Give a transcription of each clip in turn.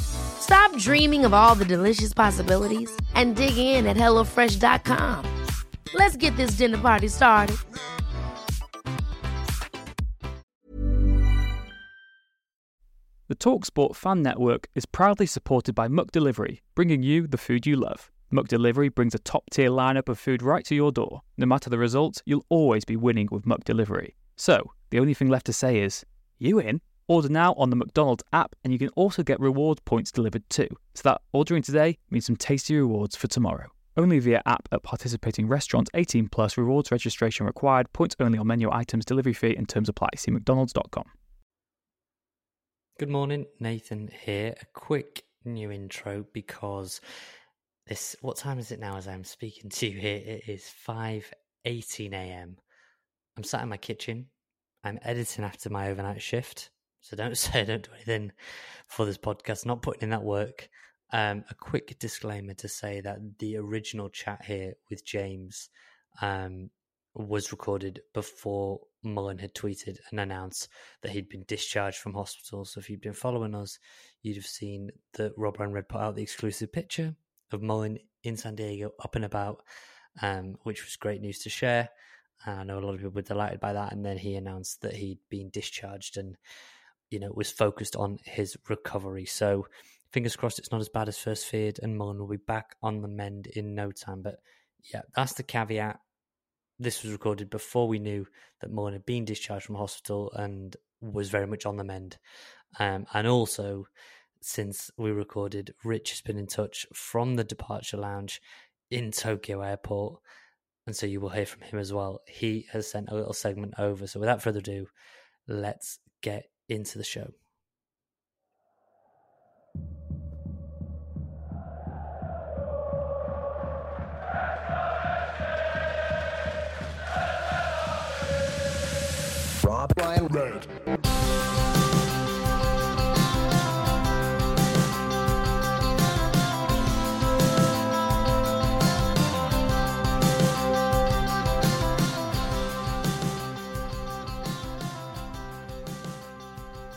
Stop dreaming of all the delicious possibilities and dig in at HelloFresh.com. Let's get this dinner party started. The TalkSport Fan Network is proudly supported by McDelivery, bringing you the food you love. McDelivery brings a top tier lineup of food right to your door. No matter the results, you'll always be winning with McDelivery. So, the only thing left to say is, you in? Order now on the McDonald's app, and you can also get reward points delivered too. So that ordering today means some tasty rewards for tomorrow. Only via app at participating restaurants 18 plus rewards registration required. Points only on menu items, delivery fee and terms apply. See McDonald's.com. Good morning, Nathan here. A quick new intro because this what time is it now as I'm speaking to you here? It is 5:18 a.m. I'm sat in my kitchen. I'm editing after my overnight shift. So don't say I don't do anything for this podcast, not putting in that work. Um, a quick disclaimer to say that the original chat here with James um, was recorded before Mullin had tweeted and announced that he'd been discharged from hospital. So if you've been following us, you'd have seen that Rob Ryan Red put out the exclusive picture of Mullin in San Diego, up and about, um, which was great news to share. I know a lot of people were delighted by that. And then he announced that he'd been discharged and, you know, was focused on his recovery. So fingers crossed it's not as bad as first feared and Mullin will be back on the mend in no time. But yeah, that's the caveat this was recorded before we knew that Mullin had been discharged from hospital and was very much on the mend. Um, and also, since we recorded, Rich has been in touch from the departure lounge in Tokyo Airport. And so you will hear from him as well. He has sent a little segment over. So without further ado, let's get into the show. Rob Ryan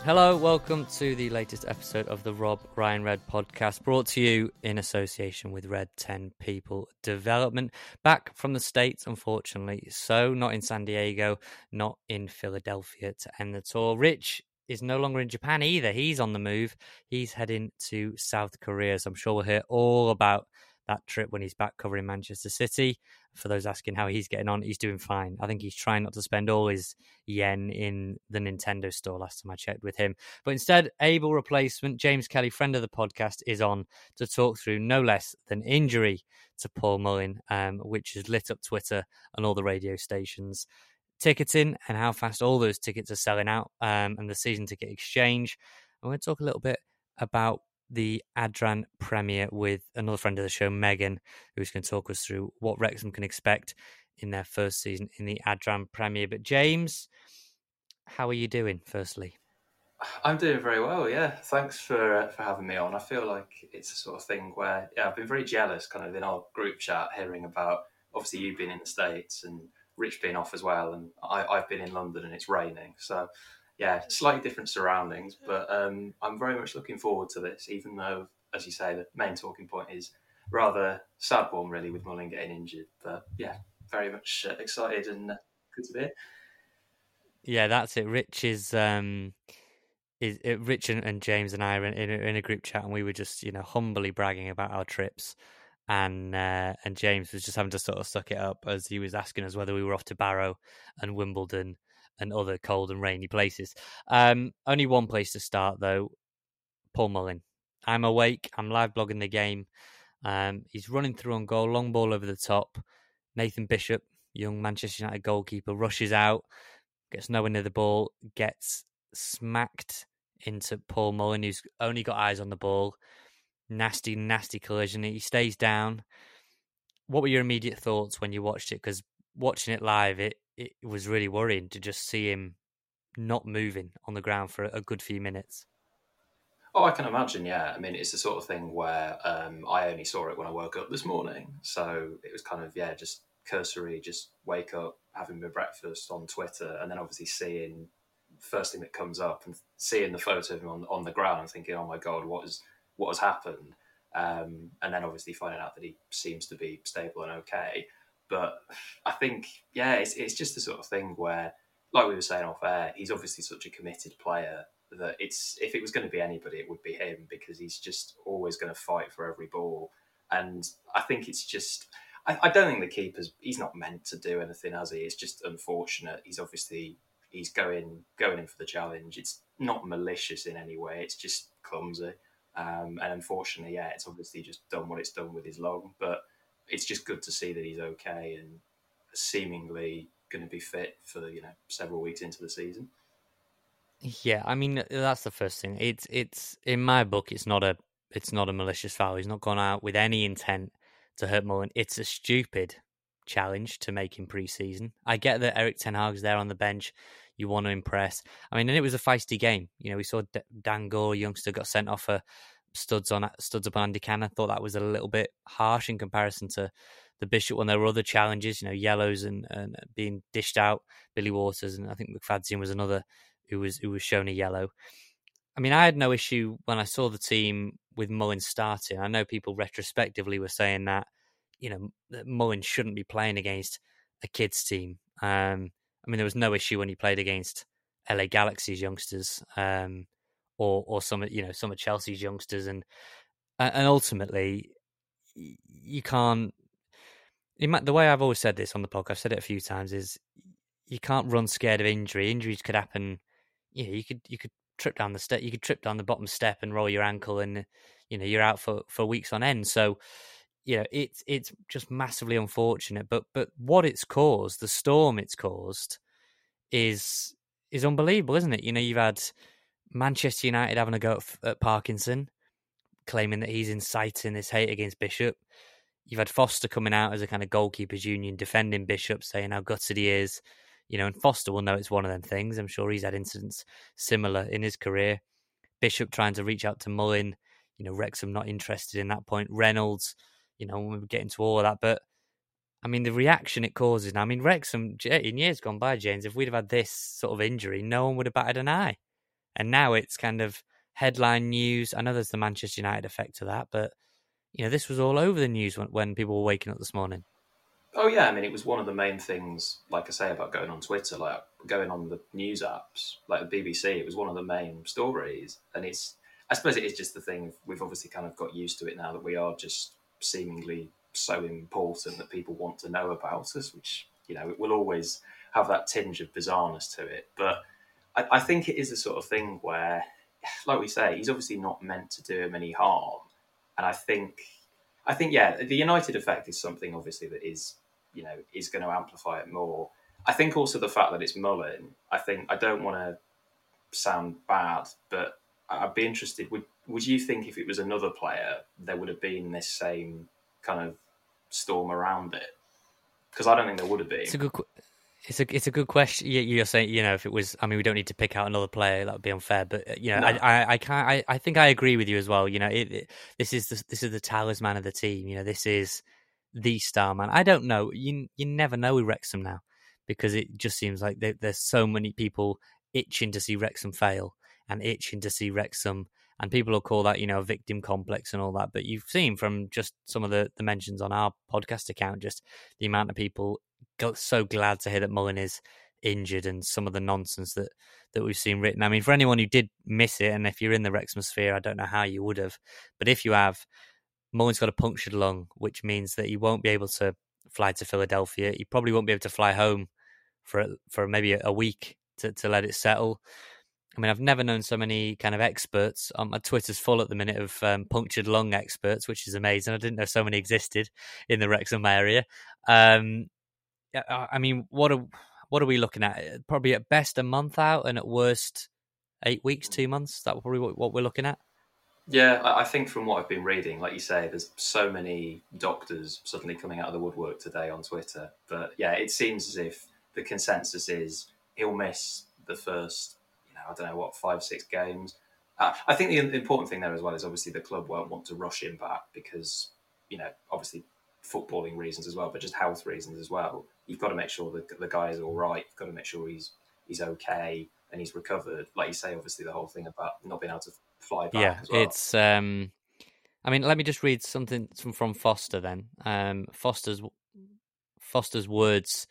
Hello, welcome to the latest episode of the Rob Ryan Red podcast, brought to you in association with Red 10 People Development. Back from the States, unfortunately. So, not in San Diego, not in Philadelphia to end the tour. Rich is no longer in Japan either. He's on the move. He's heading to South Korea. So, I'm sure we'll hear all about that trip when he's back covering Manchester City. For those asking how he's getting on, he's doing fine. I think he's trying not to spend all his yen in the Nintendo store last time I checked with him. But instead, able replacement, James Kelly, friend of the podcast, is on to talk through no less than injury to Paul Mullin, um, which has lit up Twitter and all the radio stations. Ticketing and how fast all those tickets are selling out um, and the season ticket exchange. I'm going to talk a little bit about the Adran Premier with another friend of the show, Megan, who's going to talk us through what Wrexham can expect in their first season in the Adran Premier. But James, how are you doing? Firstly, I'm doing very well. Yeah, thanks for uh, for having me on. I feel like it's a sort of thing where yeah, I've been very jealous, kind of in our group chat, hearing about obviously you being in the states and Rich being off as well, and I, I've been in London and it's raining. So yeah, slightly different surroundings, but um, I'm very much looking forward to this, even though, as you say, the main talking point is rather sad one, really, with Mullin getting injured. But yeah, very much uh, excited and uh, good to be here. yeah, that's it. Rich is um, is it, Rich and, and James and I are in, in, a, in a group chat, and we were just you know humbly bragging about our trips. And uh, and James was just having to sort of suck it up as he was asking us whether we were off to Barrow and Wimbledon and other cold and rainy places. Um, only one place to start though. Paul Mullin. I'm awake. I'm live blogging the game. Um, he's running through on goal, long ball over the top. Nathan Bishop, young Manchester United goalkeeper, rushes out, gets nowhere near the ball, gets smacked into Paul Mullin, who's only got eyes on the ball. Nasty, nasty collision. He stays down. What were your immediate thoughts when you watched it? Because watching it live, it, it was really worrying to just see him not moving on the ground for a good few minutes. Oh, I can imagine. Yeah, I mean, it's the sort of thing where um, I only saw it when I woke up this morning, so it was kind of yeah, just cursory, just wake up, having my breakfast on Twitter, and then obviously seeing first thing that comes up and seeing the photo of him on on the ground, and thinking, oh my god, what is what has happened? Um, and then obviously finding out that he seems to be stable and okay. But I think, yeah, it's, it's just the sort of thing where, like we were saying off air, he's obviously such a committed player that it's if it was going to be anybody, it would be him because he's just always going to fight for every ball. And I think it's just, I, I don't think the keeper's he's not meant to do anything, has he? It's just unfortunate. He's obviously he's going going in for the challenge. It's not malicious in any way. It's just clumsy. Um, and unfortunately, yeah, it's obviously just done what it's done with his lung. But it's just good to see that he's okay and seemingly going to be fit for you know several weeks into the season. Yeah, I mean that's the first thing. It's it's in my book. It's not a it's not a malicious foul. He's not gone out with any intent to hurt Mullin. It's a stupid challenge to make in pre-season. I get that Erik ten Hag's there on the bench. You want to impress. I mean, and it was a feisty game. You know, we saw D- Dan Gore, youngster, got sent off for studs on studs up on Andy Cannon. I thought that was a little bit harsh in comparison to the Bishop when there were other challenges. You know, yellows and, and being dished out. Billy Waters and I think McFadzean was another who was who was shown a yellow. I mean, I had no issue when I saw the team with Mullins starting. I know people retrospectively were saying that you know that Mullins shouldn't be playing against a kids team. Um, I mean, there was no issue when he played against LA Galaxy's youngsters, um, or or some you know some of Chelsea's youngsters, and and ultimately you can't. The way I've always said this on the podcast, I've said it a few times, is you can't run scared of injury. Injuries could happen. You know, you could you could trip down the step, you could trip down the bottom step and roll your ankle, and you know you're out for for weeks on end. So you know it's it's just massively unfortunate but but what it's caused the storm it's caused is is unbelievable isn't it you know you've had manchester united having a go at, at parkinson claiming that he's inciting this hate against bishop you've had foster coming out as a kind of goalkeepers union defending bishop saying how gutted he is you know and foster will know it's one of them things i'm sure he's had incidents similar in his career bishop trying to reach out to mullin you know wrexham not interested in that point reynolds you know, we get into all of that. But I mean, the reaction it causes. I mean, Wrexham in years gone by, James, if we'd have had this sort of injury, no one would have batted an eye. And now it's kind of headline news. I know there's the Manchester United effect to that, but you know, this was all over the news when, when people were waking up this morning. Oh yeah, I mean, it was one of the main things, like I say, about going on Twitter, like going on the news apps, like the BBC. It was one of the main stories, and it's. I suppose it is just the thing. We've obviously kind of got used to it now that we are just seemingly so important that people want to know about us, which, you know, it will always have that tinge of bizarreness to it. But I, I think it is the sort of thing where, like we say, he's obviously not meant to do him any harm. And I think, I think, yeah, the United effect is something obviously that is, you know, is going to amplify it more. I think also the fact that it's Mullin, I think, I don't want to sound bad, but I'd be interested. Would would you think if it was another player, there would have been this same kind of storm around it? Because I don't think there would have been. It's a good. It's a it's a good question. You're saying you know if it was. I mean, we don't need to pick out another player. That would be unfair. But uh, you know, no. I, I I can't. I, I think I agree with you as well. You know, it, it, this is the this is the talisman of the team. You know, this is the star man. I don't know. You you never know with Wrexham now because it just seems like there, there's so many people itching to see Wrexham fail and itching to see Wrexham and people will call that you know a victim complex and all that but you've seen from just some of the, the mentions on our podcast account just the amount of people so glad to hear that Mullin is injured and some of the nonsense that that we've seen written. I mean, for anyone who did miss it, and if you're in the Wrexham sphere, I don't know how you would have, but if you have, Mullin's got a punctured lung, which means that he won't be able to fly to Philadelphia. He probably won't be able to fly home for for maybe a week to, to let it settle. I mean, I've never known so many kind of experts. Um, my Twitter's full at the minute of um, punctured lung experts, which is amazing. I didn't know so many existed in the Wrexham area. Um, I mean, what are what are we looking at? Probably at best a month out, and at worst eight weeks, two months. That probably what, what we're looking at. Yeah, I think from what I've been reading, like you say, there's so many doctors suddenly coming out of the woodwork today on Twitter. But yeah, it seems as if the consensus is he'll miss the first, you know, I don't know what, five, six games. Uh, I think the important thing there as well is obviously the club won't want to rush him back because, you know, obviously footballing reasons as well, but just health reasons as well. You've got to make sure that the guy is all right. You've got to make sure he's he's okay and he's recovered. Like you say, obviously the whole thing about not being able to fly back. Yeah, well. it's. um I mean, let me just read something from, from Foster then. Um, Foster's Foster's words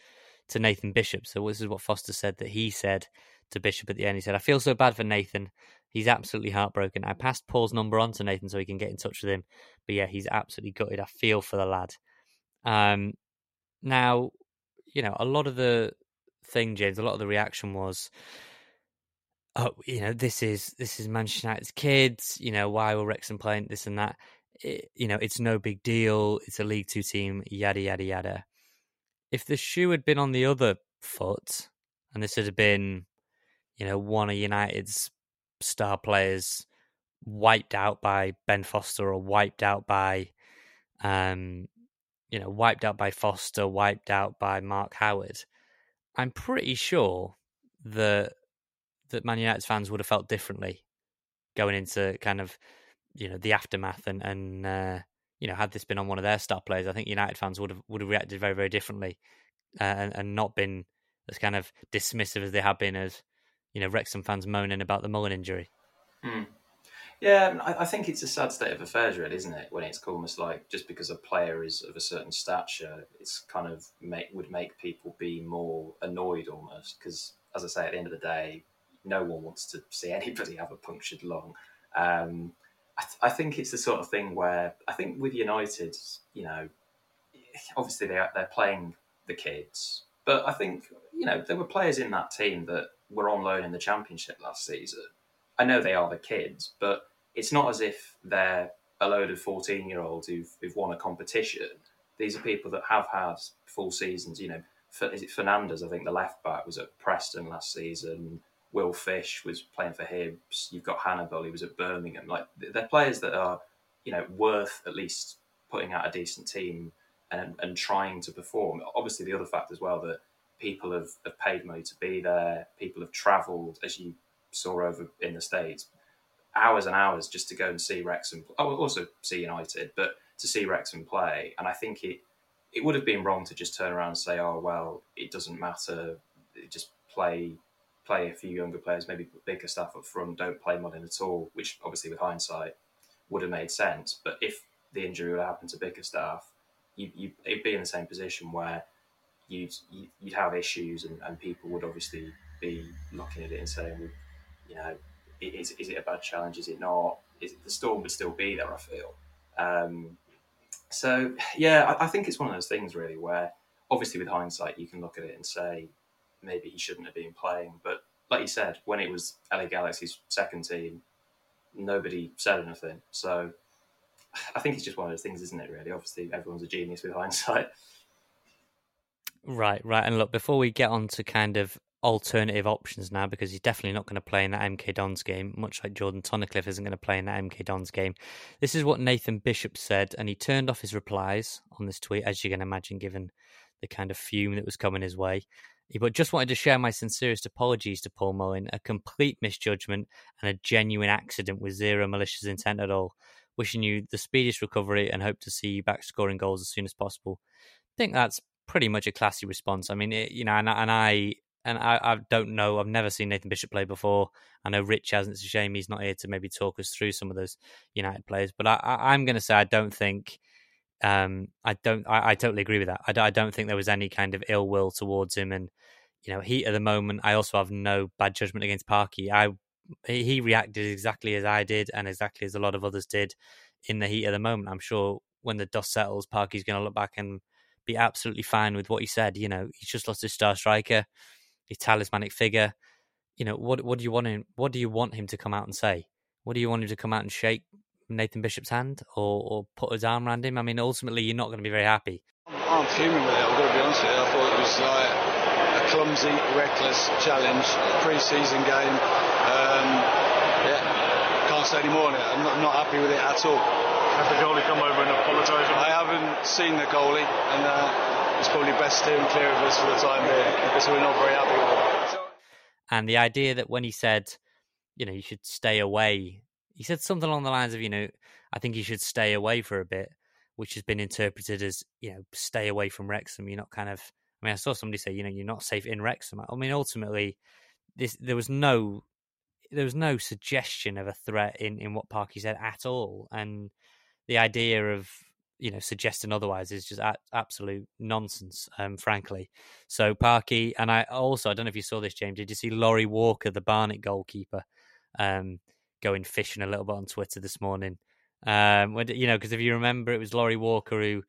to Nathan Bishop. So this is what Foster said that he said to Bishop at the end. He said, "I feel so bad for Nathan. He's absolutely heartbroken. I passed Paul's number on to Nathan so he can get in touch with him. But yeah, he's absolutely gutted. I feel for the lad. Um, now, you know, a lot of the thing, James, a lot of the reaction was, oh, you know, this is this is Manchester United's kids. You know, why were Wrexham playing this and that? It, you know, it's no big deal. It's a League Two team. Yada yada yada. If the shoe had been on the other foot, and this had been, you know, one of United's star players wiped out by Ben Foster or wiped out by, um, you know, wiped out by Foster, wiped out by Mark Howard, I'm pretty sure that that Man United fans would have felt differently going into kind of you know the aftermath and and uh, you know had this been on one of their star players, I think United fans would have would have reacted very very differently uh, and and not been as kind of dismissive as they have been as you know Wrexham fans moaning about the Mullin injury. Hmm. Yeah, I, I, think it's a sad state of affairs, really, isn't it? When it's almost like just because a player is of a certain stature, it's kind of make would make people be more annoyed almost. Because, as I say, at the end of the day, no one wants to see anybody have a punctured lung. Um, I, th- I, think it's the sort of thing where I think with United, you know, obviously they are, they're playing the kids, but I think you know there were players in that team that were on loan in the Championship last season. I know they are the kids, but it's not as if they're a load of 14 year olds who've, who've won a competition. These are people that have had full seasons. You know, is it Fernandez? I think the left back was at Preston last season. Will Fish was playing for Hibs. You've got Hannibal, he was at Birmingham. Like they're players that are, you know, worth at least putting out a decent team and and trying to perform. Obviously, the other fact as well that people have, have paid money to be there. People have travelled, as you saw over in the states, hours and hours just to go and see Wrexham. Oh, also see United, but to see Wrexham play. And I think it it would have been wrong to just turn around and say, "Oh well, it doesn't matter. Just play play a few younger players, maybe bigger stuff up front. Don't play Mullin at all." Which obviously, with hindsight, would have made sense. But if the injury would happen to Bickerstaff, you, you it'd be in the same position where you'd you'd have issues, and, and people would obviously be looking at it and saying, you know, is, is it a bad challenge? Is it not? Is it, the storm would still be there. I feel. Um, so yeah, I, I, think it's one of those things really where obviously with hindsight you can look at it and say maybe he shouldn't have been playing, but like you said, when it was LA Galaxy's second team, nobody said anything. So I think it's just one of those things, isn't it? Really, obviously everyone's a genius with hindsight. Right, right. And look, before we get on to kind of alternative options now because he's definitely not going to play in that MK Dons game, much like Jordan Tunnicliffe isn't going to play in that MK Dons game. This is what Nathan Bishop said, and he turned off his replies on this tweet, as you can imagine, given the kind of fume that was coming his way. But just wanted to share my sincerest apologies to Paul Mullin, a complete misjudgment and a genuine accident with zero malicious intent at all. Wishing you the speediest recovery and hope to see you back scoring goals as soon as possible. I think that's pretty much a classy response. I mean, it, you know, and, and I and I, I, don't know. I've never seen Nathan Bishop play before. I know Rich hasn't. It's a shame he's not here to maybe talk us through some of those United players. But I, am going to say I don't think. Um, I don't. I, I totally agree with that. I, I, don't think there was any kind of ill will towards him. And you know, heat at the moment. I also have no bad judgment against Parky. I he reacted exactly as I did, and exactly as a lot of others did in the heat of the moment. I'm sure when the dust settles, Parky's going to look back and be absolutely fine with what he said. You know, he's just lost his star striker his talismanic figure. You know, what what do you want him? What do you want him to come out and say? What do you want him to come out and shake Nathan Bishop's hand or, or put his arm around him? I mean, ultimately, you're not going to be very happy. I'm fuming with it. I've got to be honest with you. I thought it was like a clumsy, reckless challenge, pre-season game. Um, yeah, can't say any more on it. I'm not, not happy with it at all. Has the goalie come over and apologised? I haven't seen the goalie, and uh, it's probably best steering clear of us for the time being because we're not very happy with it. And the idea that when he said, you know, you should stay away, he said something along the lines of, you know, I think you should stay away for a bit, which has been interpreted as, you know, stay away from Wrexham. You're not kind of. I mean, I saw somebody say, you know, you're not safe in Wrexham. I mean, ultimately, this there was no there was no suggestion of a threat in in what Parky said at all, and the idea of you know suggesting otherwise is just a- absolute nonsense, um, frankly. So Parky, and I also I don't know if you saw this, James. Did you see Laurie Walker, the Barnet goalkeeper, um, going fishing a little bit on Twitter this morning? Um, when, you know, because if you remember, it was Laurie Walker who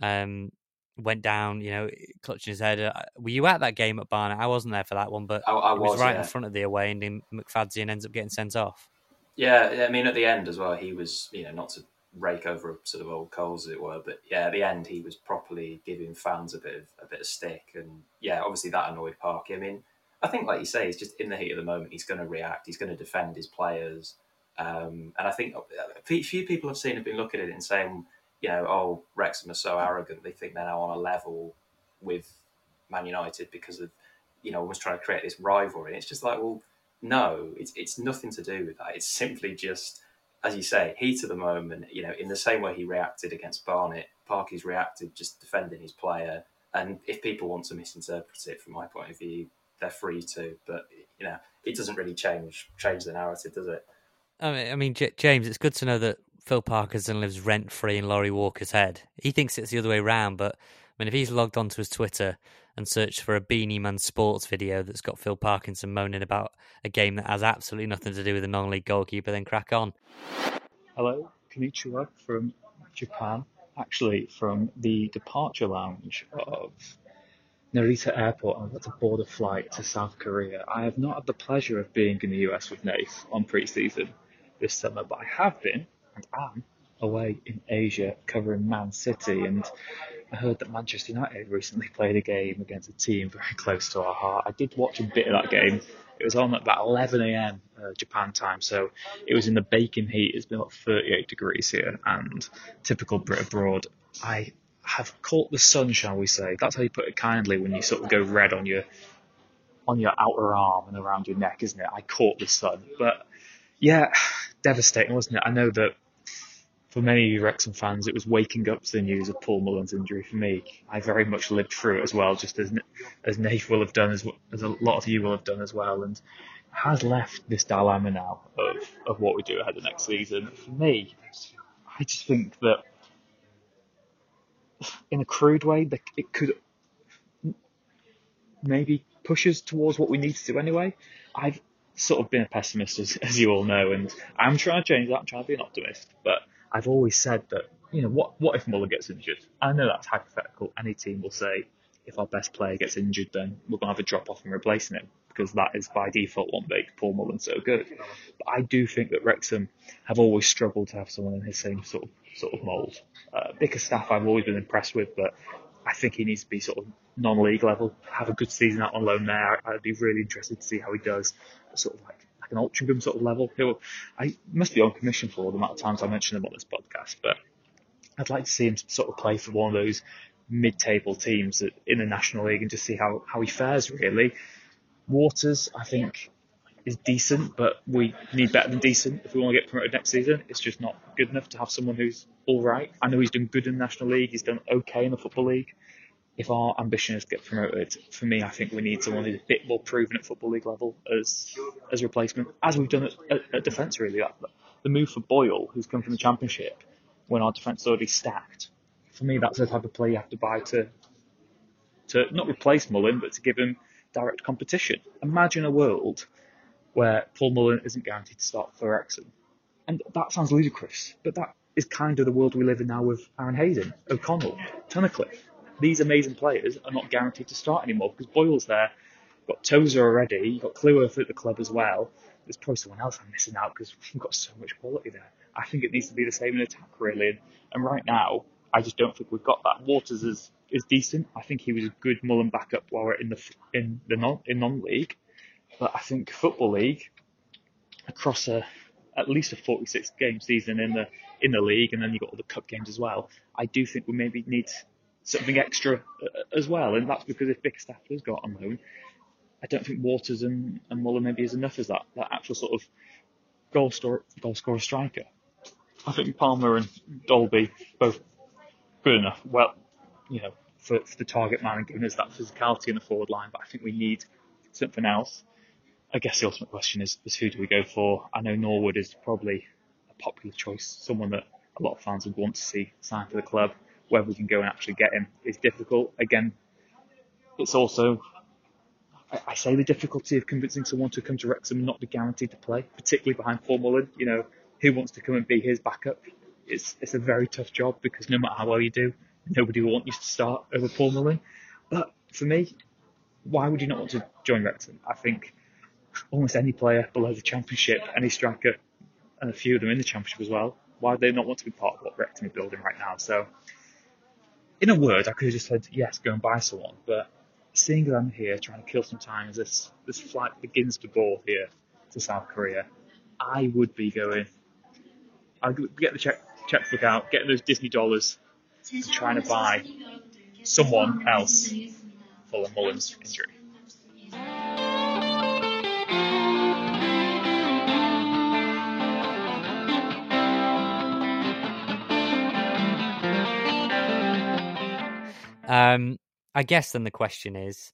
um, went down, you know, clutching his head. Uh, were you at that game at Barnet? I wasn't there for that one, but I, I was, was, right yeah. in front of the away end in McFadzean ends up getting sent off. Yeah, I mean, at the end as well, he was, you know, not to rake over sort of old coals, as it were, but yeah, at the end, he was properly giving fans a bit of a bit of stick, and yeah, obviously that annoyed Parky. I mean, I think, like you say, he's just in the heat of the moment. He's going to react. He's going to defend his players, um, and I think a few people I've seen have been looking at it and saying, you know, oh, Wrexham are so arrogant. They think they're now on a level with Man United because of, you know, almost trying to create this rivalry. And it's just like, well, no, it's it's nothing to do with that. It's simply just, as you say, heat of the moment. You know, in the same way he reacted against Barnet, Parky's reacted just defending his player. And if people want to misinterpret it, from my point of view, they're free to. But you know, it doesn't really change change the narrative, does it? I mean, I mean, J- James, it's good to know that Phil Parkinson lives rent free in Laurie Walker's head. He thinks it's the other way around, but I mean, if he's logged onto his Twitter and search for a Beanyman Sports video that's got Phil Parkinson moaning about a game that has absolutely nothing to do with a non-league goalkeeper, then crack on. Hello, Konnichiwa from Japan. Actually, from the departure lounge of Narita Airport. I'm about to board a flight to South Korea. I have not had the pleasure of being in the US with Nath on pre-season this summer, but I have been and am away in Asia covering Man City. And I heard that Manchester United recently played a game against a team very close to our heart. I did watch a bit of that game. It was on at about 11 a.m. Uh, Japan time, so it was in the baking heat. It's been about 38 degrees here, and typical Brit abroad. I have caught the sun, shall we say? That's how you put it kindly when you sort of go red on your on your outer arm and around your neck, isn't it? I caught the sun, but yeah, devastating, wasn't it? I know that for many of you Wrexham fans, it was waking up to the news of Paul Mullin's injury. For me, I very much lived through it as well, just as as Nate will have done, as as a lot of you will have done as well, and has left this dilemma now of of what we do ahead of next season. For me, I just think that in a crude way, it could maybe push us towards what we need to do anyway. I've sort of been a pessimist, as, as you all know, and I'm trying to change that. I'm trying to be an optimist, but I've always said that you know what what if Muller gets injured? I know that's hypothetical. Any team will say if our best player gets injured, then we're going to have a drop off in replacing him because that is by default what makes Paul Mullin so good. But I do think that Wrexham have always struggled to have someone in his same sort of sort of mould. Uh, Bickerstaff I've always been impressed with, but I think he needs to be sort of non-league level, have a good season out on loan there. I'd be really interested to see how he does, sort of like like an Altrincham sort of level. He'll, I must be on commission for the amount of times I mention him on this podcast, but I'd like to see him sort of play for one of those mid-table teams in the National League and just see how, how he fares really. Waters, I think, is decent, but we need better than decent if we want to get promoted next season. It's just not good enough to have someone who's all right. I know he's done good in the National League. He's done okay in the Football League. If our ambition is to get promoted, for me, I think we need someone who's a bit more proven at Football League level as as replacement, as we've done at, at, at defence. Really, uh, that, the move for Boyle, who's come from the Championship, when our defence is already stacked. For me, that's the type of player you have to buy to to not replace Mullin, but to give him direct competition. Imagine a world where Paul Mullin isn't guaranteed to start for Wrexham. And that sounds ludicrous, but that is kind of the world we live in now with Aaron Hayden, O'Connell, Tunnicliffe. These amazing players are not guaranteed to start anymore because Boyle's there. You've got Tozer already, you've got Cleworth at the club as well. There's probably someone else I'm missing out because we've got so much quality there. I think it needs to be the same in attack, really. And, and right now, I just don't think we've got that. Waters is is decent. I think he was a good Mullin backup while we're in the in the non in non league, but I think football league across a at least a 46 game season in the in the league, and then you've got all the cup games as well. I do think we maybe need something extra uh, as well, and that's because if Bickerstaff has got on loan, I don't think Waters and, and Mullin maybe is enough as that that actual sort of goal scorer goal scorer striker. I think Palmer and Dalby both good enough. Well, you know, for, for the target man and giving us that physicality in the forward line, but I think we need something else. I guess the ultimate question is, is who do we go for? I know Norwood is probably a popular choice, someone that a lot of fans would want to see sign for the club. Whether we can go and actually get him is difficult. Again, it's also, I, I say the difficulty of convincing someone to come to Wrexham and not be guaranteed to play, particularly behind Paul Mullin. You know, who wants to come and be his backup? It's, it's a very tough job because no matter how well you do, nobody will want you to start over Paul Mullin. But for me, why would you not want to join Wrexham? I think almost any player below the Championship, any striker, and a few of them in the Championship as well, why would they not want to be part of what Wrexham is building right now? So, in a word, I could have just said, yes, go and buy someone, but seeing that I'm here trying to kill some time as this, this flight begins to board here to South Korea, I would be going, I'd get the check, checkbook out, get those Disney dollars, and trying to buy someone else for the Mullin's injury. Um, I guess then the question is,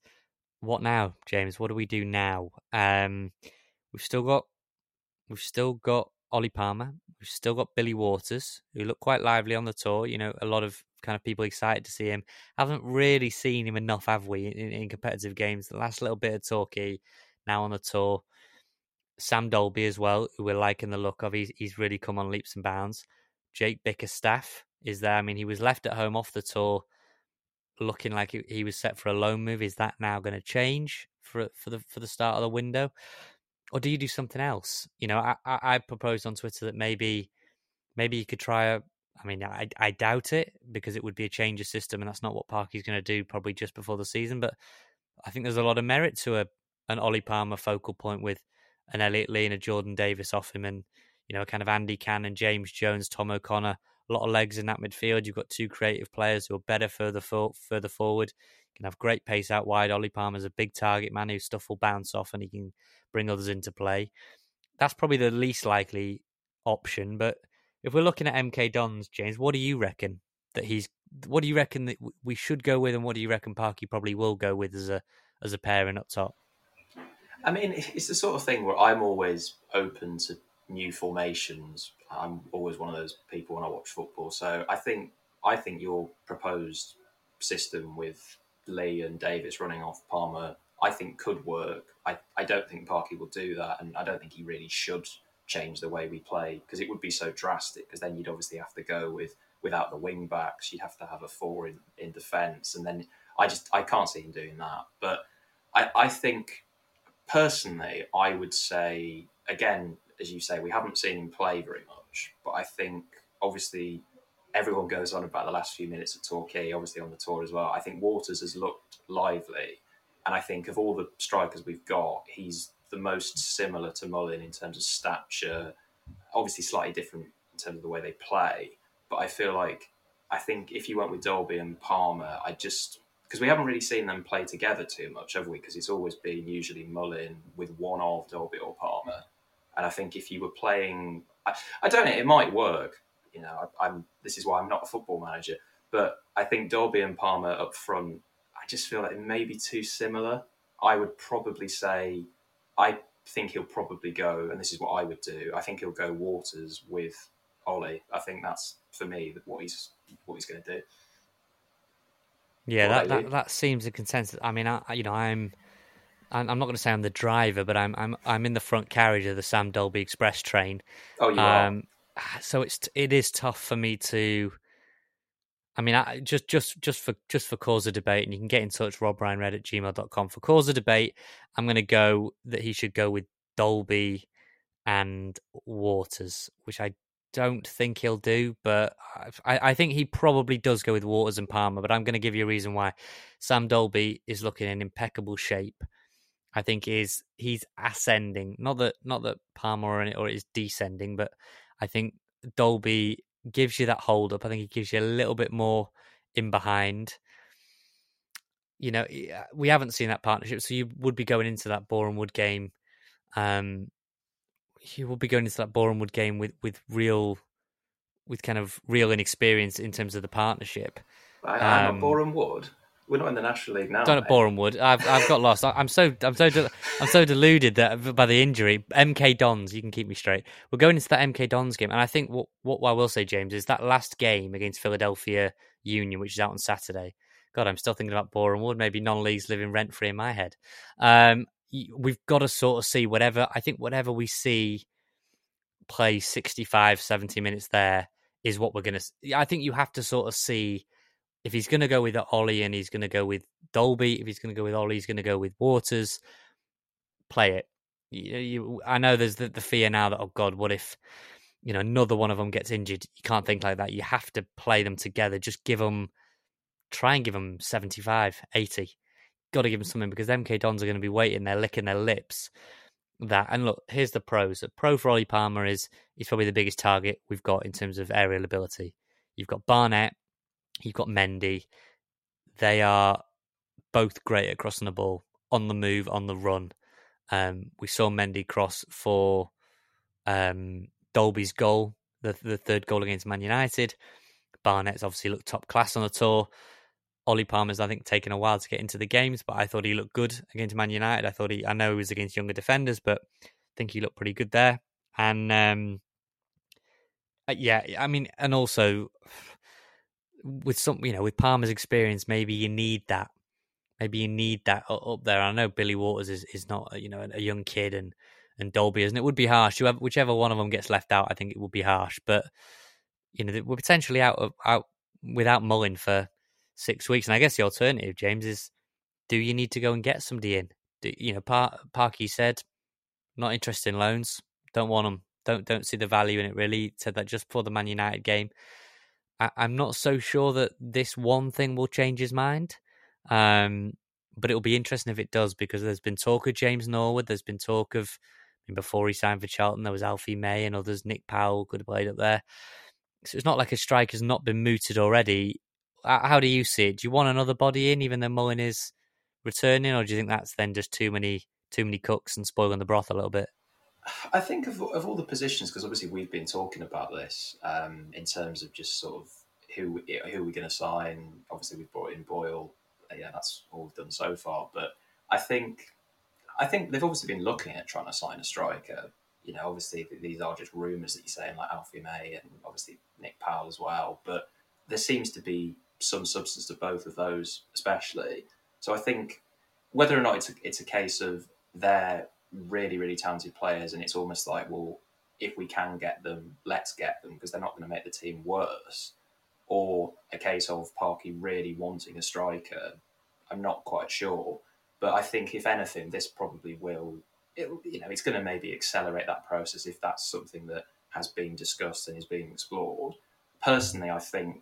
what now, James? What do we do now? Um, we've still got, we've still got Ollie Palmer. We've still got Billy Waters, who looked quite lively on the tour. You know, a lot of kind of people excited to see him. Haven't really seen him enough, have we, in, in competitive games? The last little bit of Torquay, now on the tour. Sam Dalby as well, who we're liking the look of. He's he's really come on leaps and bounds. Jake Bickerstaff is there. I mean, he was left at home off the tour looking like he was set for a loan move. Is that now going to change for for the for the start of the window, or do you do something else? You know, I I, I proposed on Twitter that maybe maybe you could try a. I mean, I I doubt it because it would be a change of system, and that's not what Parky's going to do probably just before the season. But I think there's a lot of merit to a an Ollie Palmer focal point with an Elliot Lee and a Jordan Davies off him, and you know, kind of Andy Cannon, James Jones, Tom O'Connor a lot of legs in that midfield. You've got two creative players who are better further for, further forward. You can have great pace out wide. Ollie Palmer's a big target man whose stuff will bounce off and he can bring others into play. That's probably the least likely option. But if we're looking at MK Dons, James, what do you reckon that he's? What do you reckon that we should go with, and what do you reckon Parky probably will go with as a as a pairing up top? I mean, it's the sort of thing where I'm always open to new formations. I'm always one of those people when I watch football. So I think I think your proposed system with Lee and Davies running off Palmer, I think could work. I, I don't think Parky will do that, and I don't think he really should change the way we play because it would be so drastic. Because then you'd obviously have to go with without the wing backs. You'd have to have a four in, in defence, and then I just I can't see him doing that. But I, I think personally, I would say again as you say, we haven't seen him play very much. But I think obviously everyone goes on about the last few minutes of Torquay, obviously on the tour as well. I think Waters has looked lively. And I think of all the strikers we've got, he's the most similar to Mullin in terms of stature. Obviously, slightly different in terms of the way they play. But I feel like, I think if you went with Dalby and Palmer, I just, because we haven't really seen them play together too much, have we? Because it's always been usually Mullin with one of Dalby or Palmer. And I think if you were playing, I, I don't know, it might work. You know, I, am This is why I'm not a football manager. But I think Dalby and Palmer up front, I just feel like it may be too similar. I would probably say, I think he'll probably go, and this is what I would do. I think he'll go Waters with Ollie. I think that's for me what he's what he's going to do. Yeah, that, that, that seems a consensus. I mean, I you know I'm I'm not going to say I'm the driver, but I'm I'm I'm in the front carriage of the Sam Dalby Express train. Oh, you um, are. So it's it is tough for me to. I mean, I, just just just for just for cause of debate, and you can get in touch robryanred at gmail.com for cause of debate. I'm going to go that he should go with Dalby and Waters, which I don't think he'll do, but I, I think he probably does go with Waters and Palmer. But I'm going to give you a reason why. Sam Dalby is looking in impeccable shape. I think is he's ascending. Not that not that Palmer or, or is descending, but I think Dalby gives you that hold up. I think he gives you a little bit more in behind. You know, we haven't seen that partnership, so you would be going into that Boreham Wood game. Um, you would be going into that Boreham Wood game with with real, with kind of real inexperience in terms of the partnership. I, I'm um, Boreham Wood. We're not in the National League now. Don't at Boreham Wood. I've I've got lost. I'm so I'm so I'm so deluded that by the injury. MK Dons, you can keep me straight. We're going into that MK Dons game, and I think what what I will say, James, is that last game against Philadelphia Union, which is out on Saturday. God, I'm still thinking about Boreham Wood. Maybe non-leagues living rent free in my head. Um, we've got to sort of see whatever. I think whatever we see play 65, 70 minutes there is what we're going to. I think you have to sort of see if he's going to go with Ollie and he's going to go with Dalby, if he's going to go with Ollie, he's going to go with Waters. Play it. You, you, I know there's the, the fear now that oh God, what if you know another one of them gets injured? You can't think like that. You have to play them together. Just give them, try and give them 75, 80. Got to give them something because MK Dons are going to be waiting They're licking their lips. That and look, here's the pros. A pro for Ollie Palmer is he's probably the biggest target we've got in terms of aerial ability. You've got Barnett, You've got Mendy. They are both great at crossing the ball on the move, on the run. Um, we saw Mendy cross for um, Dalby's goal, the, the third goal against Man United. Barnett's obviously looked top class on the tour. Ollie Palmer's, I think, taken a while to get into the games, but I thought he looked good against Man United. I thought he, I know he was against younger defenders, but I think he looked pretty good there. And um, uh, yeah, I mean, and also with some, you know, with Palmer's experience, maybe you need that. Maybe you need that up there. I know Billy Waters is, is not, you know, a young kid, and and Dalby isn't. It would be harsh. Whoever, whichever one of them gets left out, I think it would be harsh. But you know, we're potentially out of out without Mullin for six weeks, and I guess the alternative, James, is do you need to go and get somebody in? Do, you know, Par- Parky said not interested in loans. Don't want them. Don't don't see the value in it. Really said that just for the Man United game. I, am not so sure that this one thing will change his mind. Um, but it'll be interesting if it does because there's been talk of James Norwood. There's been talk of I mean, before he signed for Charlton, there was Alfie May and others. Nick Powell could have played up there. So it's not like a strike has not been mooted already. How do you see it? Do you want another body in, even though Mullin is returning, or do you think that's then just too many too many cooks and spoiling the broth a little bit? I think of, of all the positions, because obviously we've been talking about this um, in terms of just sort of who who we're going to sign. Obviously, we've brought in Boyle. Yeah, that's all we've done so far. But I think I think they've obviously been looking at trying to sign a striker. You know, obviously these are just rumours that you're saying, like Alfie May and obviously Nick Powell as well. But there seems to be some substance to both of those, especially. So I think whether or not it's a, it's a case of they're really, really talented players, and it's almost like, well, if we can get them, let's get them because they're not going to make the team worse. Or a case of Parky really wanting a striker. I'm not quite sure, but I think if anything, this probably will. It, you know, it's going to maybe accelerate that process if that's something that has been discussed and is being explored. Personally, I think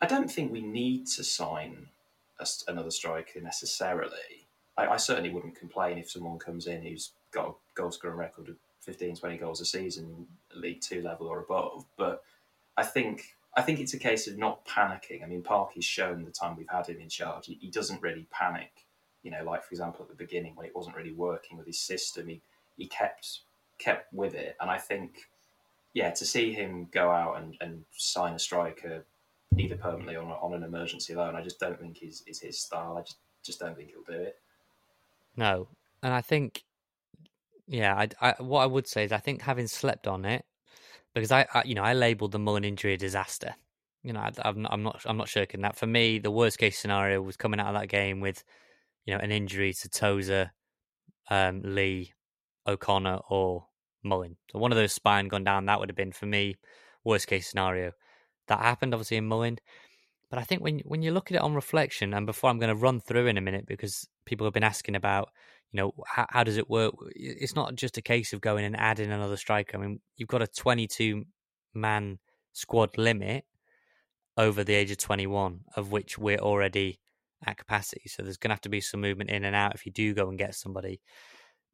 I don't think we need to sign a, another striker necessarily. I, I, certainly wouldn't complain if someone comes in who's got a goal scoring record of 15, 20 goals a season, League Two level or above. But I think I think it's a case of not panicking. I mean, Parky's shown the time we've had him in charge, he, he doesn't really panic. You know, like for example at the beginning when it wasn't really working with his system, he he kept kept with it, and I think yeah, to see him go out and, and sign a striker either permanently or on an emergency loan, I just don't think is is his style. I just just don't think he'll do it. No, and I think, yeah, I, I, what I would say is I think having slept on it, because I, I you know, I labelled the Mullin injury a disaster. You know, I, am not, I'm not, I'm not shirking that. For me, the worst case scenario was coming out of that game with, you know, an injury to Tozer, um, Lee, O'Connor, or Mullin. So one of those spine gone down. That would have been for me worst case scenario. That happened obviously in Mullin. But I think when when you look at it on reflection, and before I'm going to run through in a minute because people have been asking about, you know, how, how does it work? It's not just a case of going and adding another striker. I mean, you've got a 22 man squad limit over the age of 21, of which we're already at capacity. So there's going to have to be some movement in and out if you do go and get somebody.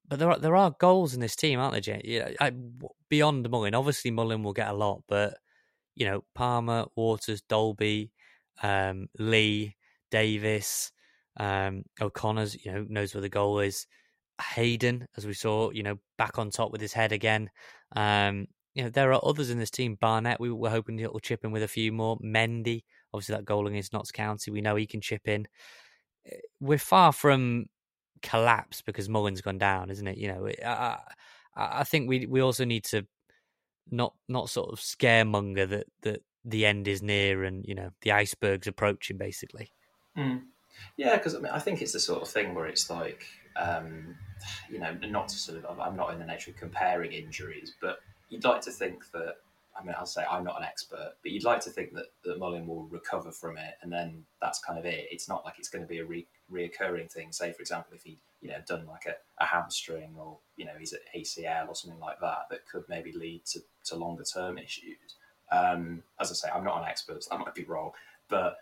But there are there are goals in this team, aren't there, Jay? Yeah, I, beyond Mullin. Obviously, Mullin will get a lot, but you know, Palmer, Waters, Dalby, um, Lee, Davies, um, O'Connor's, you know, knows where the goal is. Hayden, as we saw, you know, back on top with his head again. Um, you know, there are others in this team. Barnett, we were hoping he'll chip in with a few more. Mendy, obviously that goal against Notts County, we know he can chip in. Eh, we're far from collapse because Mullin's gone down, isn't it? You know, I, I think we we also need to not not sort of scaremonger that that the end is near and you know the iceberg's approaching, basically. Mm. Yeah, because I mean, I think it's the sort of thing where it's like, um, you know, not to sort of, I'm not in the nature of comparing injuries, but you'd like to think that I mean, I'll say I'm not an expert, but you'd like to think that, that Mullin will recover from it, and then that's kind of it. It's not like it's going to be a re- reoccurring thing. Say, for example, if he, you know, done like a, a hamstring or you know he's at ACL or something like that, that could maybe lead to, to longer term issues. Um, as I say, I'm not an expert, so that might be wrong, but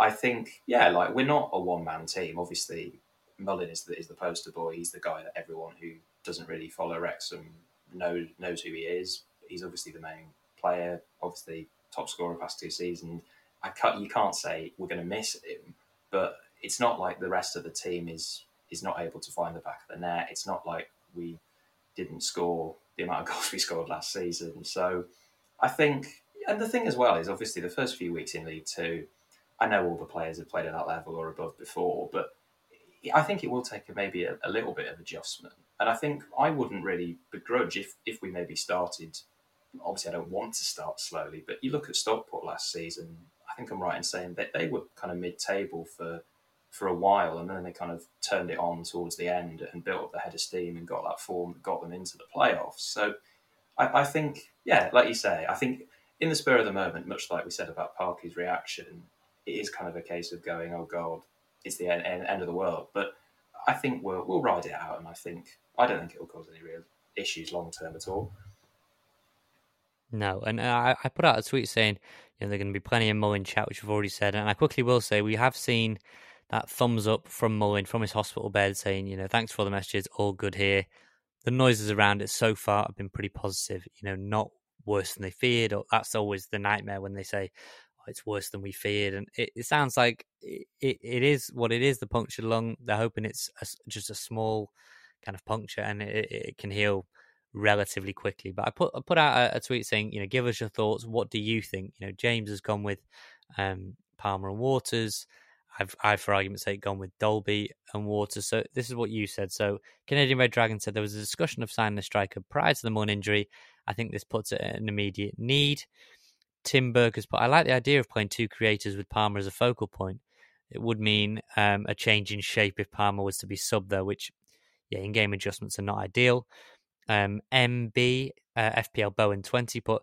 I think yeah, like we're not a one man team. Obviously, Mullin is the is the poster boy. He's the guy that everyone who doesn't really follow Wrexham knows knows who he is. He's obviously the main player, obviously top scorer past two seasons. I can't, you can't say we're going to miss him, but it's not like the rest of the team is is not able to find the back of the net. It's not like we didn't score the amount of goals we scored last season. So I think, and the thing as well is obviously the first few weeks in League Two, I know all the players have played at that level or above before, but I think it will take maybe a, a little bit of adjustment. And I think I wouldn't really begrudge if, if we maybe started obviously I don't want to start slowly, but you look at Stockport last season. I think I'm right in saying that they were kind of mid-table for for a while, and then they kind of turned it on towards the end and built up the head of steam and got that form that got them into the playoffs. So I, I think, yeah, like you say, I think in the spur of the moment, much like we said about Parky's reaction, it is kind of a case of going, "Oh God, it's the end, end of the world." But I think we'll we'll ride it out, and I think I don't think it will cause any real issues long term at all. No, and uh, I, I put out a tweet saying, you know, there're going to be plenty of Mullin chat, which we've already said, and I quickly will say we have seen that thumbs up from Mullin from his hospital bed saying, you know, thanks for all the messages, all good here. The noises around it so far have been pretty positive, you know, not worse than they feared, or that's always the nightmare when they say, oh, it's worse than we feared. And it, it sounds like it, it, is what it is the punctured lung. They're hoping it's a, just a small kind of puncture and it, it can heal relatively quickly. But I put I put out a, a, tweet saying, you know, give us your thoughts. What do you think? You know, James has gone with um, Palmer and Waters. I've, I've, for argument's sake, gone with Dalby and Waters. So this is what you said. So Canadian Red Dragon said there was a discussion of signing a striker prior to the Munn injury. I think this puts it at an immediate need. Tim Burke has put, I like the idea of playing two creators with Palmer as a focal point. It would mean um, a change in shape if Palmer was to be sub there, which, yeah, in game adjustments are not ideal um, MB, uh, FPL Bowen 20, but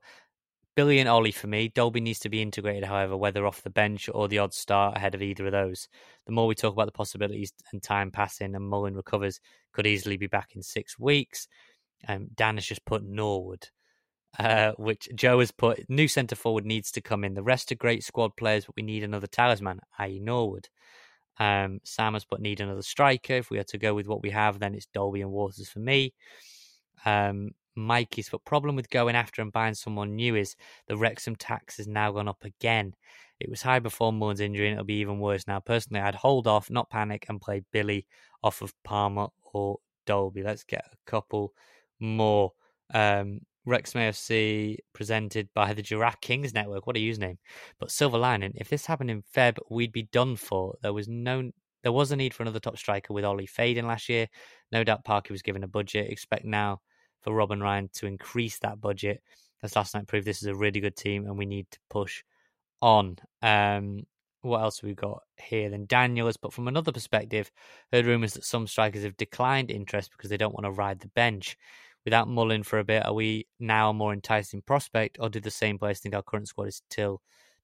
Billy and Ollie for me. Dalby needs to be integrated, however, whether off the bench or the odd start ahead of either of those. The more we talk about the possibilities and time passing and Mullin recovers, could easily be back in six weeks. Um, Dan has just put Norwood, uh, which Joe has put new centre forward needs to come in. The rest are great squad players, but we need another talisman, i.e., Norwood. Um, Sam has put need another striker. If we had to go with what we have, then it's Dalby and Waters for me. Um, Mikey's but problem with going after and buying someone new is the Wrexham tax has now gone up again. It was high before Mullin's injury and it'll be even worse now. Personally, I'd hold off, not panic, and play Billy off of Palmer or Dalby. Let's get a couple more. Um, Wrexham AFC presented by the Giraffe Kings Network. What a username! But silver lining: if this happened in Feb, we'd be done for. There was no there was a need for another top striker with Ollie fading last year. No doubt Parky was given a budget. Expect now for Rob and Ryan to increase that budget. As last night proved, this is a really good team and we need to push on. Um, what else have we got here? Then Daniel has put from another perspective, heard rumours that some strikers have declined interest because they don't want to ride the bench. Without Mullin for a bit, are we now a more enticing prospect, or do the same players think our current squad is still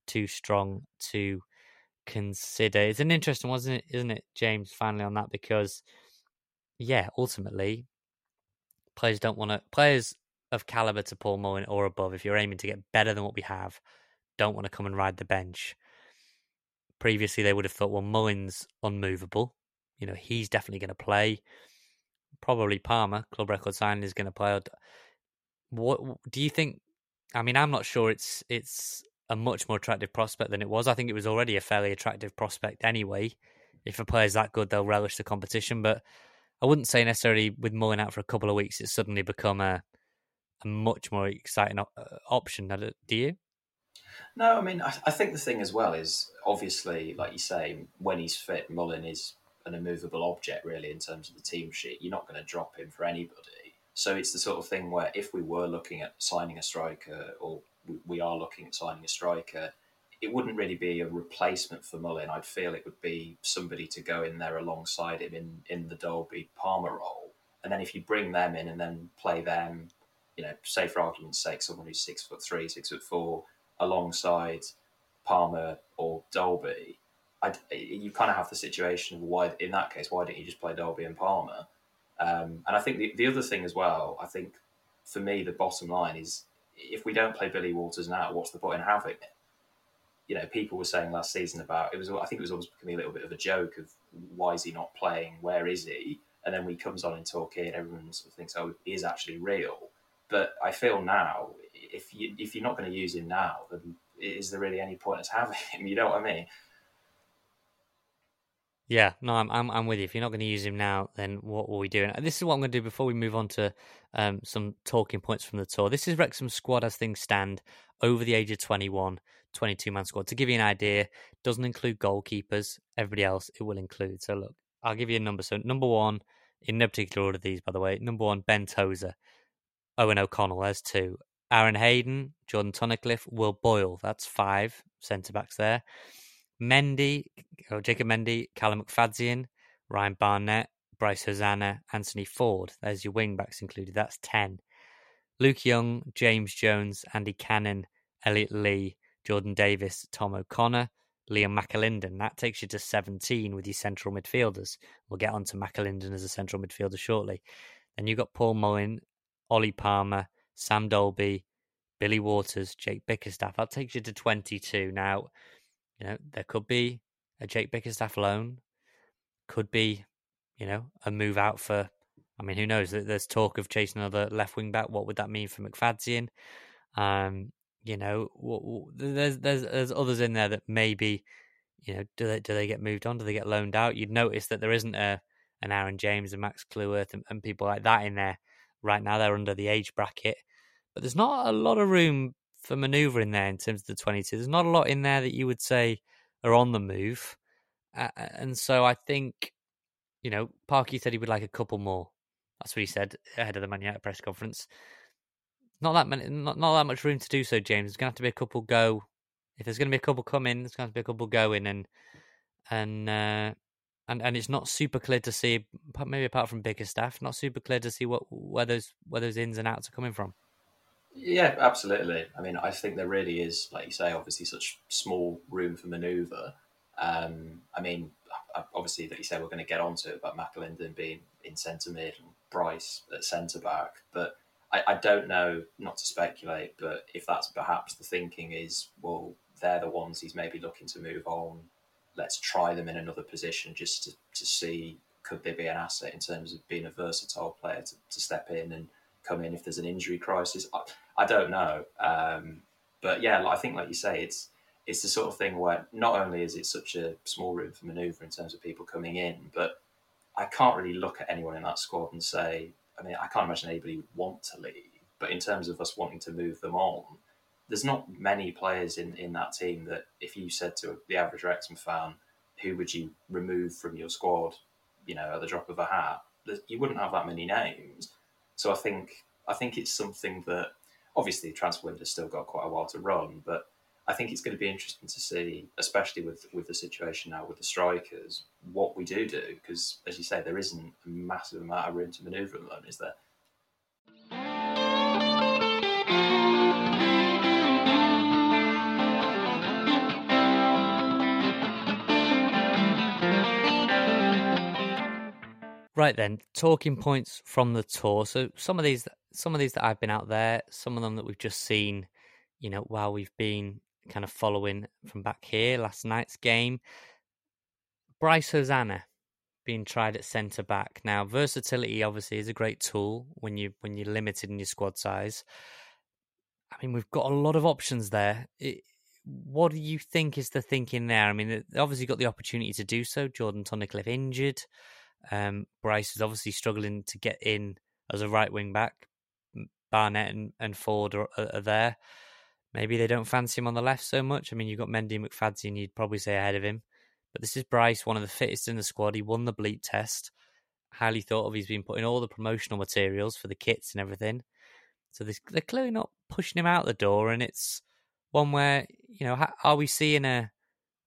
too strong to consider. It's an interesting one, isn't it, isn't it, James, finally on that because yeah, ultimately players don't want to players of caliber to Paul Mullin or above, if you're aiming to get better than what we have, don't want to come and ride the bench. Previously, they would have thought, well, Mullin's unmovable. You know, he's definitely going to play. Probably Palmer, club record signing, is going to play. What do you think? I mean, I'm not sure it's it's a much more attractive prospect than it was. I think it was already a fairly attractive prospect anyway. If a player's that good, they'll relish the competition. But I wouldn't say necessarily with Mullin out for a couple of weeks, it's suddenly become a a much more exciting uh, option. Do you? No, I mean, I, I, think the thing as well is obviously, like you say, when he's fit, Mullin is an immovable object, really, in terms of the team sheet. You're not going to drop him for anybody. So it's the sort of thing where if we were looking at signing a striker, or we, are looking at signing a striker, it wouldn't really be a replacement for Mullin. I'd feel it would be somebody to go in there alongside him in, in the Dalby Palmer role. And then if you bring them in and then play them, you know, say for argument's sake, someone who's six foot three, six foot four, alongside Palmer or Dalby, I'd, you kind of have the situation of why, in that case, why didn't you just play Dalby and Palmer? Um, and I think the, the other thing as well, I think for me, the bottom line is if we don't play Billy Walters now, what's the point in having it? you know, people were saying last season about it was. I think it was almost becoming a little bit of a joke of why is he not playing? Where is he? And then we comes on and talk here, and everyone sort of thinks, oh, he is actually real. But I feel now, if you if you're not going to use him now, then is there really any point in having him? You know what I mean? Yeah, no, I'm, I'm I'm with you. If you're not going to use him now, then what will we do? And this is what I'm going to do before we move on to um, some talking points from the tour. This is Wrexham's squad as things stand over the age of 21. 22 man squad. To give you an idea, doesn't include goalkeepers. Everybody else it will include. So look, I'll give you a number. So number one, in no particular order these, by the way. Number one, Ben Tozer, Owen O'Connell. There's two. Aaron Hayden, Jordan Tunnicliffe, Will Boyle. That's five centre backs there. Mendy, oh, Jacob Mendy, Callum McFadzean, Ryan Barnett, Bryce Hosannah, Anthony Forde. There's your wing backs included. That's 10. Luke Young, James Jones, Andy Cannon, Elliot Lee, Jordan Davies, Tom O'Connor, Liam McAlinden. That takes you to 17 with your central midfielders. We'll get on to McAlinden as a central midfielder shortly. Then you've got Paul Mullin, Ollie Palmer, Sam Dalby, Billy Waters, Jake Bickerstaff. That takes you to 22. Now, you know, there could be a Jake Bickerstaff loan, could be, you know, a move out for, I mean, who knows? There's talk of chasing another left wing back. What would that mean for McFadzean? Um, you know, there's there's there's others in there that maybe, you know, do they do they get moved on? Do they get loaned out? You'd notice that there isn't a an Aaron James and Max Cleworth and, and people like that in there right now. They're under the age bracket, but there's not a lot of room for manoeuvre in there in terms of the 22. There's not a lot in there that you would say are on the move, uh, and so I think, you know, Parky said he would like a couple more. That's what he said ahead of the Man United press conference not that many, not, not that much room to do so, James. There's going to have to be a couple go. If there's going to be a couple coming, there's going to, to be a couple going, and and uh, and and it's not super clear to see. Maybe apart from Bickerstaff, not super clear to see what where those where those ins and outs are coming from. Yeah, absolutely. I mean, I think there really is, like you say, obviously such small room for manoeuvre. Um, I mean, obviously, that you say we're going to get onto it about McAlinden being in centre mid and Bryce at centre back, but I, I don't know, not to speculate, but if that's perhaps the thinking is, well, they're the ones he's maybe looking to move on. Let's try them in another position just to, to see could they be an asset in terms of being a versatile player to, to step in and come in if there's an injury crisis. I, I don't know. Um, but yeah, I think, like you say, it's it's the sort of thing where not only is it such a small room for manoeuvre in terms of people coming in, but I can't really look at anyone in that squad and say I mean, I can't imagine anybody would want to leave. But in terms of us wanting to move them on, there's not many players in, in that team that if you said to the average Wrexham fan, who would you remove from your squad, you know, at the drop of a hat, you wouldn't have that many names. So I think I think it's something that obviously transfer window's still got quite a while to run, but I think it's going to be interesting to see, especially with with the situation now with the strikers, what we do do because, as you say, there isn't a massive amount of room to manoeuvre at the moment, is there? Right then, talking points from the tour. So some of these some of these that I've been out there, some of them that we've just seen, you know, while we've been kind of following from back here last night's game. Bryce Hosannah being tried at centre back. Now, versatility obviously is a great tool when you when you're limited in your squad size. I mean, we've got a lot of options there. It, what do you think is the thinking there? I mean, obviously got the opportunity to do so. Jordan Tunnicliffe injured. Um, Bryce is obviously struggling to get in as a right wing back. Barnett and, and Forde are, are, there. Maybe they don't fancy him on the left so much. I mean, you've got Mendy and McFadzean, you'd probably say ahead of him. But this is Bryce, one of the fittest in the squad. He won the bleep test. Highly thought of. He's been putting all the promotional materials for the kits and everything. So they're clearly not pushing him out the door. And it's one where, you know, are we seeing a,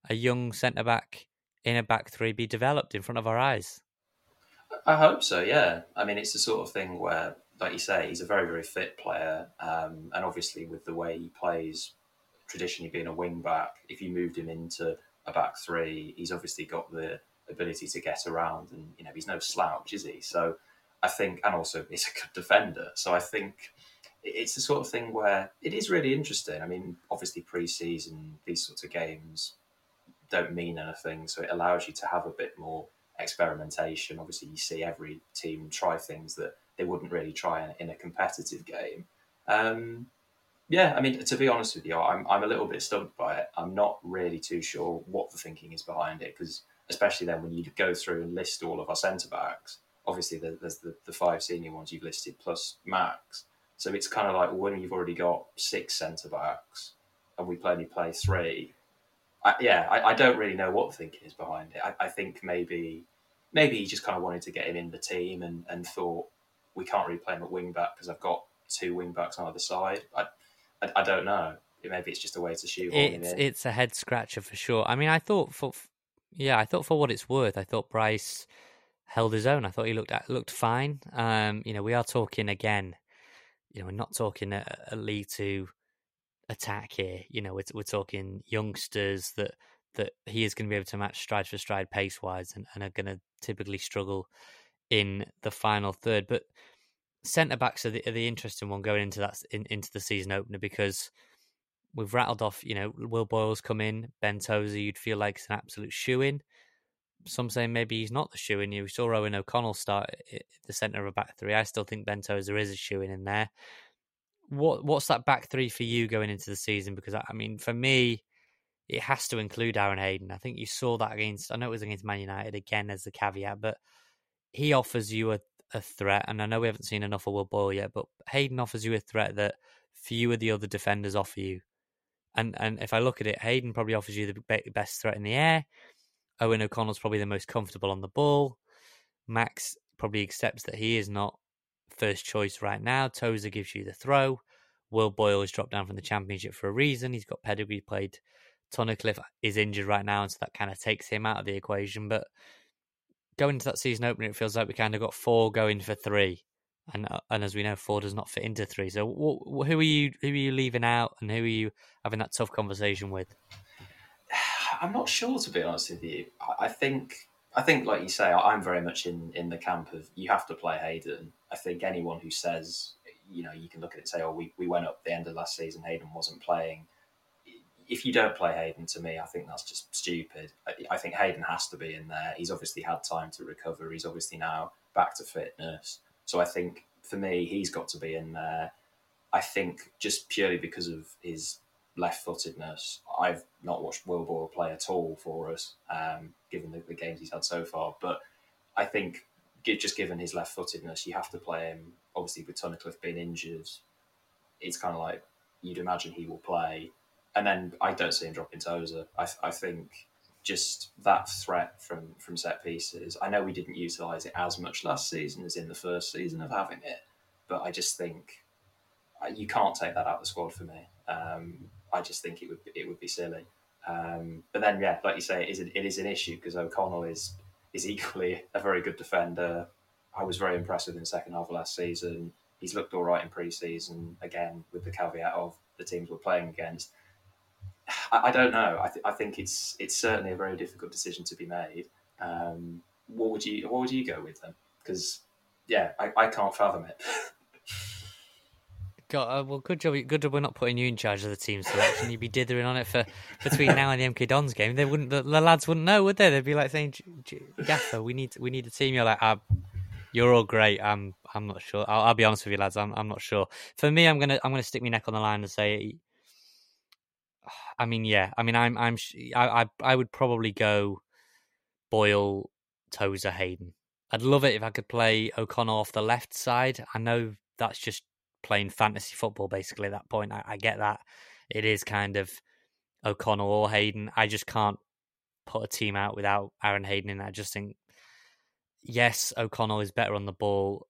a young centre back in a back three be developed in front of our eyes? I hope so. Yeah. I mean, it's the sort of thing where, like you say, he's a very, very fit player, um, and obviously with the way he plays, traditionally being a wing back, if you moved him into a back three, he's obviously got the ability to get around, and you know he's no slouch, is he? So I think, and also he's a good defender. So I think it's the sort of thing where it is really interesting. I mean, obviously pre-season, these sorts of games don't mean anything, so it allows you to have a bit more experimentation. Obviously, you see every team try things that they wouldn't really try in, a competitive game. Um, yeah, I mean, to be honest with you, I'm, I'm a little bit stumped by it. I'm not really too sure what the thinking is behind it because, especially then when you go through and list all of our centre backs, obviously there's the, the five senior ones you've listed plus Max. So it's kind of like when you've already got six centre backs and we play only play three, I, yeah, I, I, don't really know what the thinking is behind it. I, I, think maybe maybe he just kind of wanted to get him in the team and, and thought we can't really play him at wing back because I've got two wing backs on either side. I, I, I don't know. Maybe it's just a way to shoehorn it's. It's a head scratcher for sure. I mean, I thought for yeah, I thought for what it's worth, I thought Bryce held his own. I thought he looked looked fine. Um, you know, we are talking again. You know, we're not talking a, a League Two attack here. You know, we're, we're talking youngsters that that he is going to be able to match stride for stride pace wise and, and are going to typically struggle in the final third. But centre backs are the, are the, interesting one going into that in, into the season opener because we've rattled off. You know, Will Boyle's come in, Ben Tozer. You'd feel like it's an absolute shoe in. Some say maybe he's not the shoe in. You saw Owen O'Connell start at the centre of a back three. I still think Ben Tozer is a shoe in in there what what's that back three for you going into the season? Because I mean, for me, it has to include Aaron Hayden. I think you saw that against. I know it was against Man United again as the caveat, but he offers you a, a threat, and I know we haven't seen enough of Will Boyle yet, but Hayden offers you a threat that few of the other defenders offer you. And and if I look at it, Hayden probably offers you the best threat in the air. Owen O'Connell's probably the most comfortable on the ball. Max probably accepts that he is not first choice right now. Tozer gives you the throw. Will Boyle has dropped down from the championship for a reason. He's got pedigree, played Tunnicliffe is injured right now, and so that kind of takes him out of the equation. But going into that season opener, it feels like we kind of got four going for three, and uh, and as we know, four does not fit into three. So wh- who are you who are you leaving out, and who are you having that tough conversation with? I'm not sure to be honest with you. I think I think, like you say, I'm very much in in the camp of you have to play Hayden. I think anyone who says, you know, you can look at it and say, oh, we, we went up the end of last season, Hayden wasn't playing. If you don't play Hayden, to me, I think that's just stupid. I, I think Hayden has to be in there. He's obviously had time to recover. He's obviously now back to fitness. So I think for me, he's got to be in there. I think just purely because of his left-footedness. I've not watched Boyle play at all for us, um, given the, the, games he's had so far. But I think just given his left-footedness, you have to play him. Obviously, with Tunnicliffe being injured, it's kind of like you'd imagine he will play. And then I don't see him dropping Tozer. I, I think just that threat from from set pieces. I know we didn't utilise it as much last season as in the first season of having it, but I just think uh, you can't take that out of the squad for me. Um, I just think it would it would be silly. Um, but then, yeah, like you say, it is, it is an issue because O'Connell is is equally a very good defender. I was very impressed with him in the second half of last season. He's looked all right in pre-season, again, with the caveat of the teams we're playing against. I, I don't know. I, th- I think it's it's certainly a very difficult decision to be made. Um, what would you what would you go with then? Because yeah, I, I can't fathom it. Uh, well, good job. Good job. We're not putting you in charge of the team selection. You'd be dithering on it for between now and the MK Dons game. They wouldn't. The, the lads wouldn't know, would they? They'd be like saying, "Gaffer, we need we need a team." You're like, ah, "You're all great." I'm I'm not sure. I'll, I'll, be honest with you, lads. I'm I'm not sure. For me, I'm gonna I'm gonna stick my neck on the line and say. I mean, yeah. I mean, I'm I'm I I, I would probably go Boyle, Tozer, Hayden. I'd love it if I could play O'Connor off the left side. I know that's just playing fantasy football basically at that point. I, I get that. It is kind of O'Connell or Hayden. I just can't put a team out without Aaron Hayden in. I just think yes, O'Connell is better on the ball,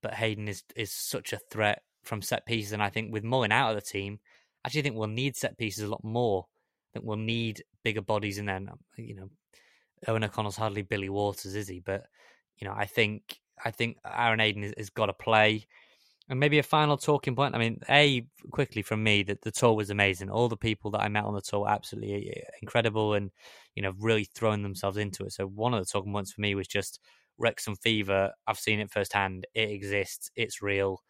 but Hayden is is such a threat from set pieces. And I think with Mullin out of the team, I actually think we'll need set pieces a lot more. I think we'll need bigger bodies in there. Um, you know, Owen O'Connell's hardly Billy Waters, is he? But you know, I think I think Aaron Hayden has got to play. And maybe a final talking point. I mean, a quickly from me that the tour was amazing. All the people that I met on the tour absolutely eh, incredible, and you know, really throwing themselves into it. So one of the talking points for me was just Wrexham fever. I've seen it firsthand. It exists. It's real.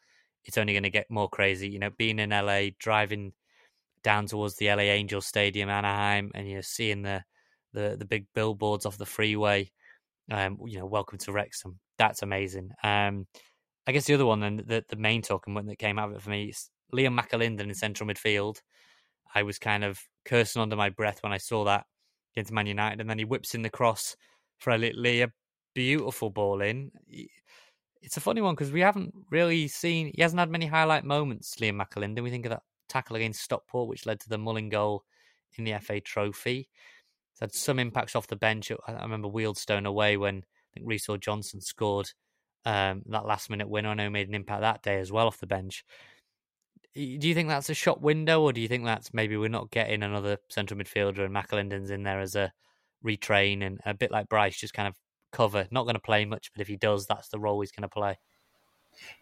It's only going to get more crazy. You know, being in LA, driving down towards the LA Angels Stadium, Anaheim, and you know, seeing the the the big billboards off the freeway. Um, you know, welcome to Wrexham. That's amazing. Um, I guess the other one, then the the main talking point that came out of it for me is Liam McAlinden in central midfield. I was kind of cursing under my breath when I saw that against Man United, and then he whips in the cross for a a beautiful ball in. It's a funny one because we haven't really seen. He hasn't had many highlight moments. Liam McAlinden. We think of that tackle against Stockport, which led to the Mullin goal in the FA Trophy. He's had some impacts off the bench. I remember Wealdstone away when I think Reece Johnson scored um, that last minute win I know made an impact that day as well off the bench. Do you think that's a shot window, or do you think that's maybe we're not getting another central midfielder and McAlinden's in there as a retrain and a bit like Bryce, just kind of cover? Not going to play much, but if he does, that's the role he's going to play.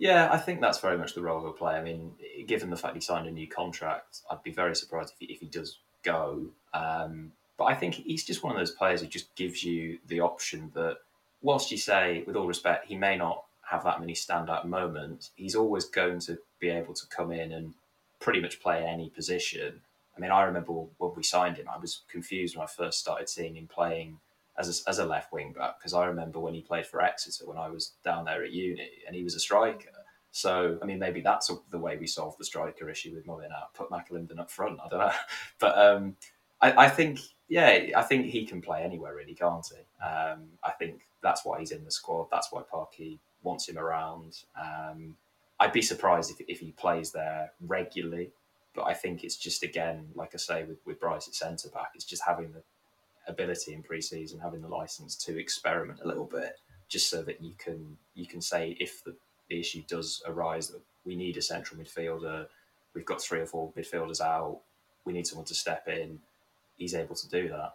Yeah, I think that's very much the role he'll play. I mean, given the fact he signed a new contract, I'd be very surprised if he, if he does go. Um, but I think he's just one of those players who just gives you the option that, whilst you say, with all respect, he may not have that many standout moments, he's always going to be able to come in and pretty much play any position. I mean, I remember when we signed him, I was confused when I first started seeing him playing as a, as a left wing back because I remember when he played for Exeter when I was down there at uni and he was a striker. So, I mean, maybe that's the way we solve the striker issue with Mullin out, put McAlinden up front. I don't know. But um, I, I, think yeah, I think he can play anywhere, really, can't he? Um, I think that's why he's in the squad. That's why Parky wants him around. Um, I'd be surprised if, if he plays there regularly, but I think it's just again, like I say, with, with Bryce at centre back, it's just having the ability in pre-season, having the license to experiment a little bit, just so that you can you can say if the, the issue does arise that we need a central midfielder, we've got three or four midfielders out, we need someone to step in he's able to do that.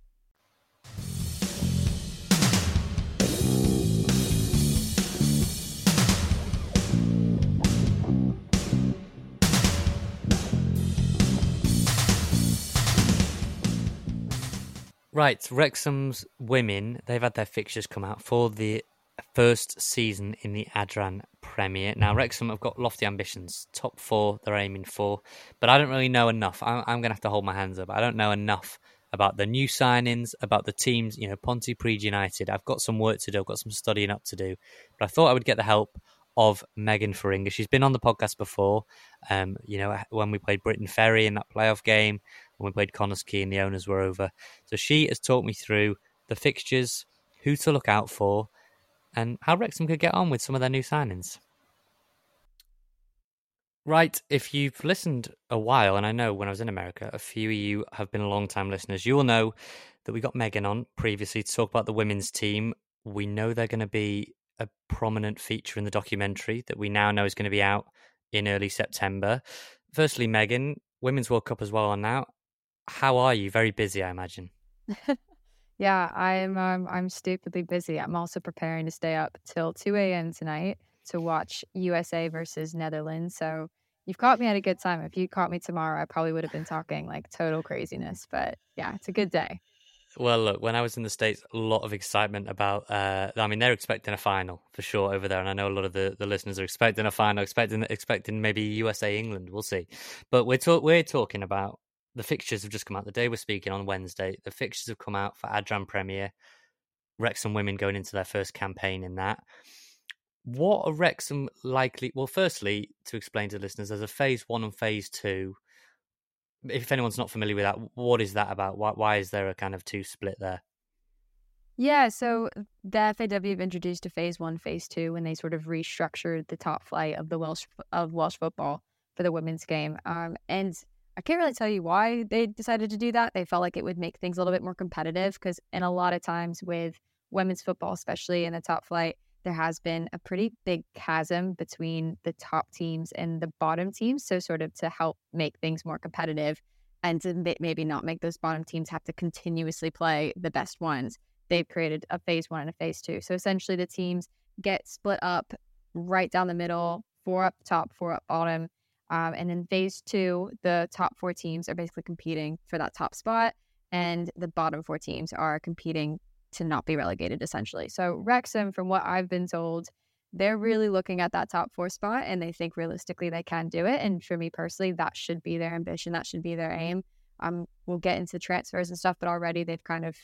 Right, Wrexham's women, they've had their fixtures come out for the first season in the Adran Premier. Now, mm-hmm. Wrexham have got lofty ambitions, top four they're aiming for, but I don't really know enough. I'm, I'm going to have to hold my hands up. I don't know enough about the new signings, about the teams, you know, Pontypridd United. I've got some work to do, I've got some studying up to do, but I thought I would get the help of Megan Ferringa. She's been on the podcast before. Um, you know, when we played Briton Ferry in that playoff game, when we played Connah's Quay and the owners were over. So she has talked me through the fixtures, who to look out for, and how Wrexham could get on with some of their new signings. Right, if you've listened a while, and I know when I was in America, a few of you have been long time listeners, you will know that we got Megan on previously to talk about the women's team. We know they're going to be a prominent feature in the documentary that we now know is going to be out in early September. Firstly, Megan, Women's World Cup as well on now. How are you? Very busy, I imagine. yeah, I'm um, I'm stupidly busy. I'm also preparing to stay up till 2 a.m. tonight to watch USA versus Netherlands. So you've caught me at a good time. If you caught me tomorrow, I probably would have been talking like total craziness. But yeah, it's a good day. Well, look, when I was in the States, a lot of excitement about, uh, I mean, they're expecting a final for sure over there. And I know a lot of the, the listeners are expecting a final, expecting expecting maybe USA England. We'll see. But we're, talk, we're talking about the fixtures have just come out. The day we're speaking on Wednesday, the fixtures have come out for Adran Premier. Wrexham women going into their first campaign in that. What are Wrexham likely? Well, firstly, to explain to listeners, there's a phase one and phase two. If anyone's not familiar with that, what is that about? Why, why is there a kind of two split there? Yeah, so the FAW have introduced a phase one, phase two, when they sort of restructured the top flight of the Welsh of Welsh football for the women's game. Um, and I can't really tell you why they decided to do that. They felt like it would make things a little bit more competitive because, in a lot of times with women's football, especially in the top flight, there has been a pretty big chasm between the top teams and the bottom teams. So, sort of to help make things more competitive and to maybe not make those bottom teams have to continuously play the best ones, they've created a phase one and a phase two. So, essentially, the teams get split up right down the middle, four up top, four up bottom. Um, and in phase two, the top four teams are basically competing for that top spot, and the bottom four teams are competing to not be relegated essentially. So Wrexham, from what I've been told, they're mm-hmm. really looking at that top four spot and they think realistically they can do it. And for me personally, that should be their ambition. That should be their mm-hmm. aim. Um, we'll get into transfers and stuff, but already they've kind of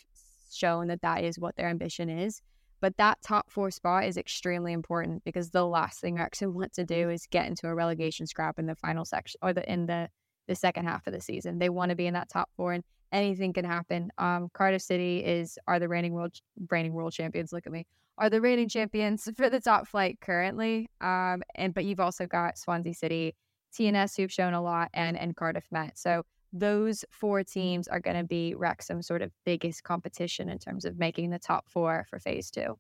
shown that that is what their ambition is. But that top four spot is extremely important because the last thing Wrexham want to mm-hmm. do is get into a relegation scrap in the final section or the in the the second half of the season. They want to be in that top four. And anything can happen. Um, Cardiff City is are the reigning world reigning world champions. Look at me, are the reigning champions for the top flight currently. Um, and but you've also got Swansea City, TNS who've shown a lot, and and Cardiff Met. So those four teams are going to be Wrexham's sort of biggest competition in terms of making the top four for phase two.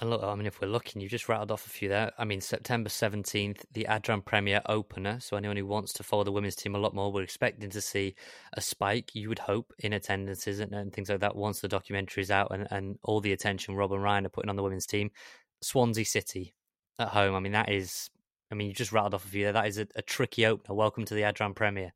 And look, I mean, if we're looking, you've just rattled off a few there. I mean, September 17th, the Adran Premier opener. So, anyone who wants to follow the women's team a lot more, we're expecting to see a spike, you would hope, in attendances and, and things like that once the documentary is out and, and all the attention Rob and Ryan are putting on the women's team. Swansea City at home. I mean, that is, I mean, you just rattled off a few there. That is a, a tricky opener. Welcome to the Adran Premier.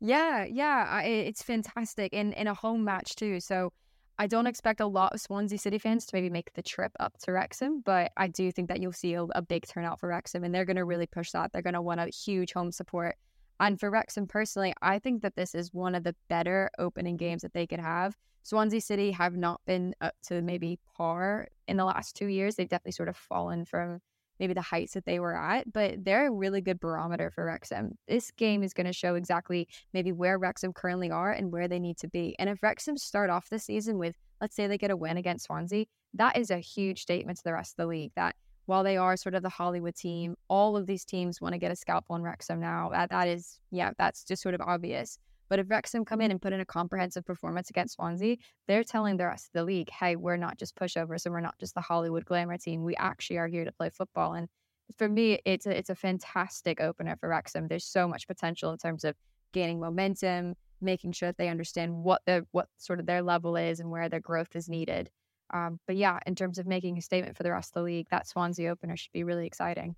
Yeah, yeah, it's fantastic. And in a home match, too. So, I don't expect a lot of Swansea City fans to maybe make the trip up to Wrexham, but I do think that you'll see a, a big turnout for Wrexham, and they're going to really push that. They're going to want a huge home support. And for Wrexham personally, I think that this is one of the better opening games that they could have. Swansea City have not been up to maybe par in the last two years. They've definitely sort of fallen from maybe the heights that they were at, but they're a really good barometer for Wrexham. This game is going to show exactly maybe where Wrexham currently are and where they need to be. And if Wrexham start off the season with, let's say they get a win against Swansea, that is a huge statement to the rest of the league that while they are sort of the Hollywood team, all of these teams want to get a scalp on Wrexham now. That that is, yeah, that's just sort of obvious. But if Wrexham come in and put in a comprehensive performance against Swansea, they're telling the rest of the league, hey, we're not just pushovers and we're not just the Hollywood glamour team. We actually are here to play football. And for me, it's a, it's a fantastic opener for Wrexham. There's so much potential in terms of gaining momentum, making sure that they understand what the what sort of their level is and where their growth is needed. Um, but yeah, in terms of making a statement for the rest of the league, that Swansea opener should be really exciting.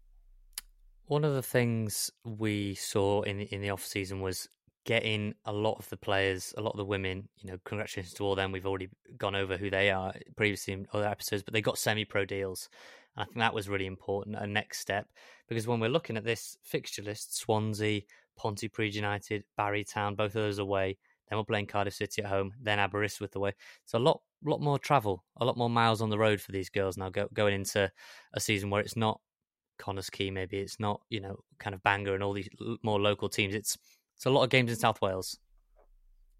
One of the things we saw in the, in the off season was getting a lot of the players, a lot of the women, you know, congratulations to all them. We've already gone over who they are previously in other episodes, but they got semi pro deals. And I think that was really important, a next step, because when we're looking at this fixture list, Swansea, Pontypridd United, Barry Town, both of those away, then we're playing Cardiff City at home, then Aberystwyth away. So a lot, lot more travel, a lot more miles on the road for these girls now go, going into a season where it's not Connah's Quay, maybe it's not you know kind of Bangor and all these more local teams. It's it's a lot of games in South Wales.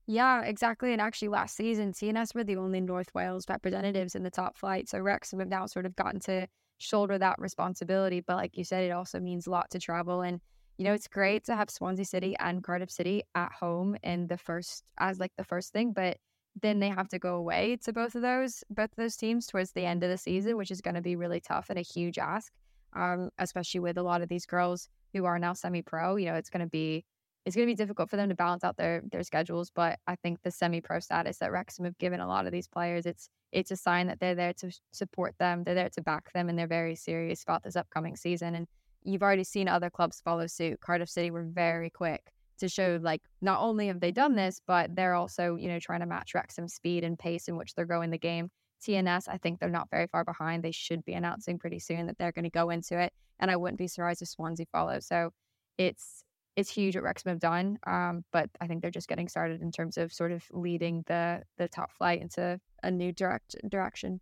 Yeah, exactly. And actually, last season, TNS were the only North Wales representatives in the top flight. So Wrexham have now sort of gotten to shoulder that responsibility. But like you said, it also means a lot to travel. And, you know, it's great to have Swansea City and Cardiff City at home in the first, as like the first thing. But then they have to go away to both of those, both of those teams towards the end of the season, which is going to be really tough and a huge ask, um, especially with a lot of these girls who are now semi pro. You know, it's going to be it's going to be difficult for them to balance out their their schedules. But I think the semi pro status that Wrexham have given a lot of these players, it's it's a sign that they're there to support them, they're there to back them, and they're very serious about this upcoming season. And you've already seen other clubs follow suit. Cardiff City were very quick to show like not only have they done this, but they're also you know trying to match Wrexham's speed and pace in which they're going the game. TNS, I think they're not very far behind. They should be announcing pretty soon that they're going to go into it, and I wouldn't be surprised if Swansea follow. So it's it's huge what Wrexham have done. Um, but I think they're just getting started in terms of sort of leading the the top flight into a new direct direction.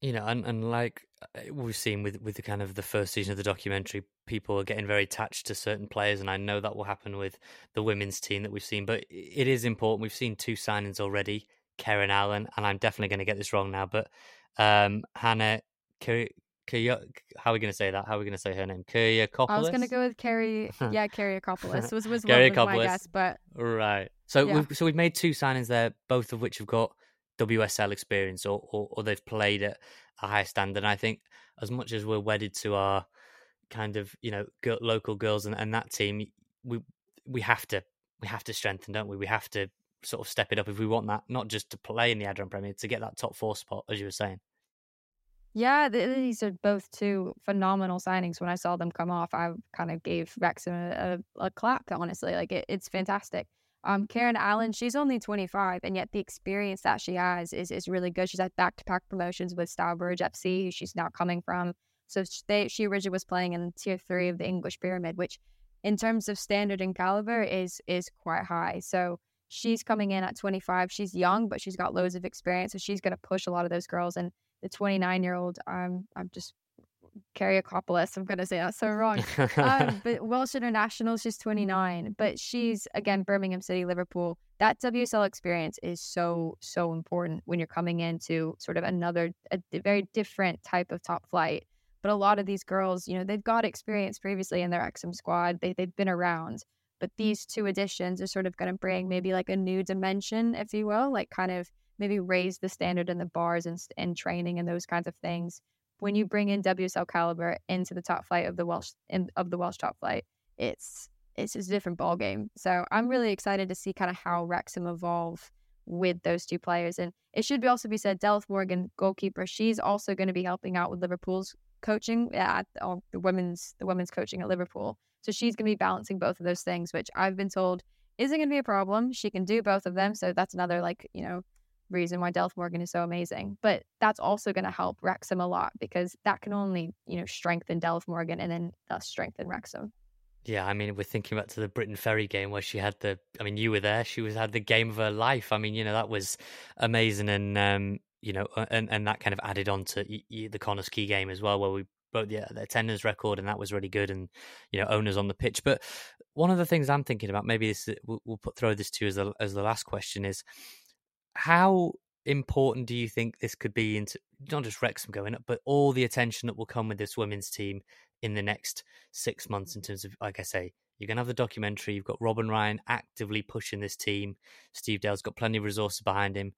You know, and, and like uh, we've seen with with the kind of the first season of the documentary, people are getting very attached to certain players, and I know that will happen with the women's team that we've seen. But it is important. We've seen two signings already, Karen Allen, and I'm definitely going to get this wrong now, but um, Hannah Kaya, how are we going to say that? How are we going to say her name? Kyriakopoulos? I was going to go with Carrie. Yeah, Kyriakopoulos was was one of my guess, but right. So yeah. we've so we've made two signings there, both of which have got WSL experience or, or, or they've played at a high standard. And I think as much as we're wedded to our kind of you know local girls and, and that team, we we have to we have to strengthen, don't we? We have to sort of step it up if we want that, not just to play in the Adran Premier, to get that top four spot, as you were saying. Yeah, these are both two phenomenal signings. When I saw them come off, I kind of gave Wrexham a, a, a clap, honestly. Like, it, it's fantastic. Um, Karen Allen, she's only 25, and yet the experience that she has is, is really good. She's had back to back promotions with Stourbridge FC, who she's now coming from. So they, she originally was playing in tier three of the English pyramid, which in terms of standard and caliber is is quite high. So she's coming in at 25. She's young, but she's got loads of experience. So she's going to push a lot of those girls. And the 29 year old, um, I'm just Kyriakopoulos. I'm going to say that so wrong. um, but Welsh International, she's 29, but she's, again, Birmingham City, Liverpool. That WSL experience is so, so important when you're coming into sort of another, a very different type of top flight. But a lot of these girls, you know, they've got experience previously in their Wrexham squad, they, they've been around. But these two additions are sort of going to bring maybe like a new dimension, if you will, like kind of maybe raise the standard in the bars and, and training and those kinds of things. When you bring in WSL caliber into the top flight of the Welsh in, of the Welsh top flight, it's it's just a different ball game. So I'm really excited to see kind of how Wrexham evolve with those two players. And it should be also be said, Delph Morgan, goalkeeper, she's also going to be helping out with Liverpool's coaching at uh, the women's the women's coaching at Liverpool. So she's going to be balancing both of those things, which I've been told isn't going to be a problem. She can do both of them. So that's another like you know reason why Delph Morgan is so amazing. But that's also going to help Wrexham a lot because that can only, you know, strengthen Delph Morgan and then thus strengthen Wrexham. Yeah, I mean, we're thinking back to the Briton Ferry game where she had the. I mean, you were there. She was had the game of her life. I mean, you know, that was amazing, and um, you know, and and that kind of added on to the Connah's Quay game as well, where we broke yeah the attendance record, and that was really good, and you know, owners on the pitch. But one of the things I'm thinking about, maybe this we'll, we'll put throw this to you as the as the last question is how important do you think this could be into not just Wrexham going up, but all the attention that will come with this women's team in the next six months in terms of, like I say, you're going to have the documentary. You've got Rob and Ryan actively pushing this team. Steve Dale's got plenty of resources behind him.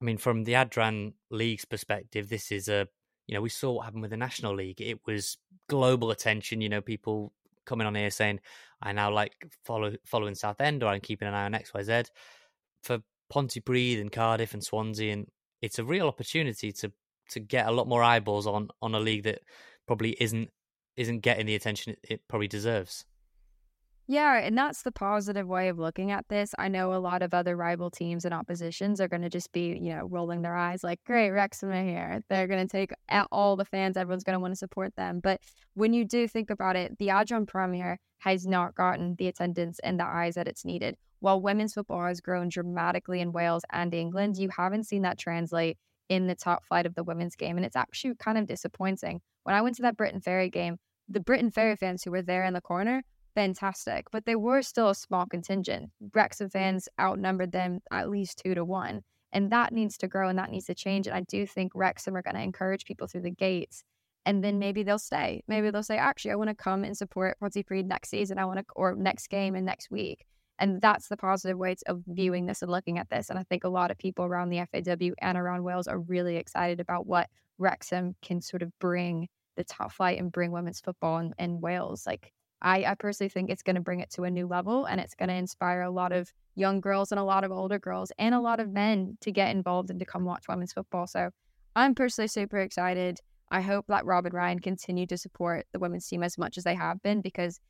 I mean, from the Adran League's perspective, this is a, you know, we saw what happened with the National League. It was global attention. You know, people coming on here saying, I now like follow following Southend or I'm keeping an eye on XYZ. For Pontypridd and Cardiff and Swansea, and it's a real opportunity to to get a lot more eyeballs on on a league that probably isn't isn't getting the attention it, it probably deserves. Yeah, and that's the positive way of looking at this. I know a lot of other rival teams and oppositions are going to just be, you know, rolling their eyes like, great, Wrexham are here. They're going to take all the fans. Everyone's going to want to support them. But when you do think about it, the Adran Premier has not gotten the attendance and the eyes that it's needed. While women's football has grown dramatically in Wales and England, you haven't seen that translate in the top flight of the women's game. And it's actually kind of disappointing. When I went to that Briton Ferry game, the Briton Ferry fans who were there in the corner fantastic, but they were still a small contingent. Wrexham mm. fans outnumbered them at least two to one. And that needs to grow and that needs to change. And I do think Wrexham are going to encourage people through the gates. And then maybe they'll stay. Maybe they'll say, actually, I want to come and support Pontypridd next season. I want to, or next game and next week. And that's the positive way of viewing this and looking at this. And I think a lot of people around the FAW and around Wales are really excited about what Wrexham can sort of bring the top flight and bring women's football in, in Wales. Like I, I personally think it's going to bring it to a new level and it's going to inspire a lot of young girls and a lot of older girls and a lot of men to get involved and to come watch women's football. So I'm personally super excited. I hope that Rob and Ryan continue to support the women's team as much as they have been because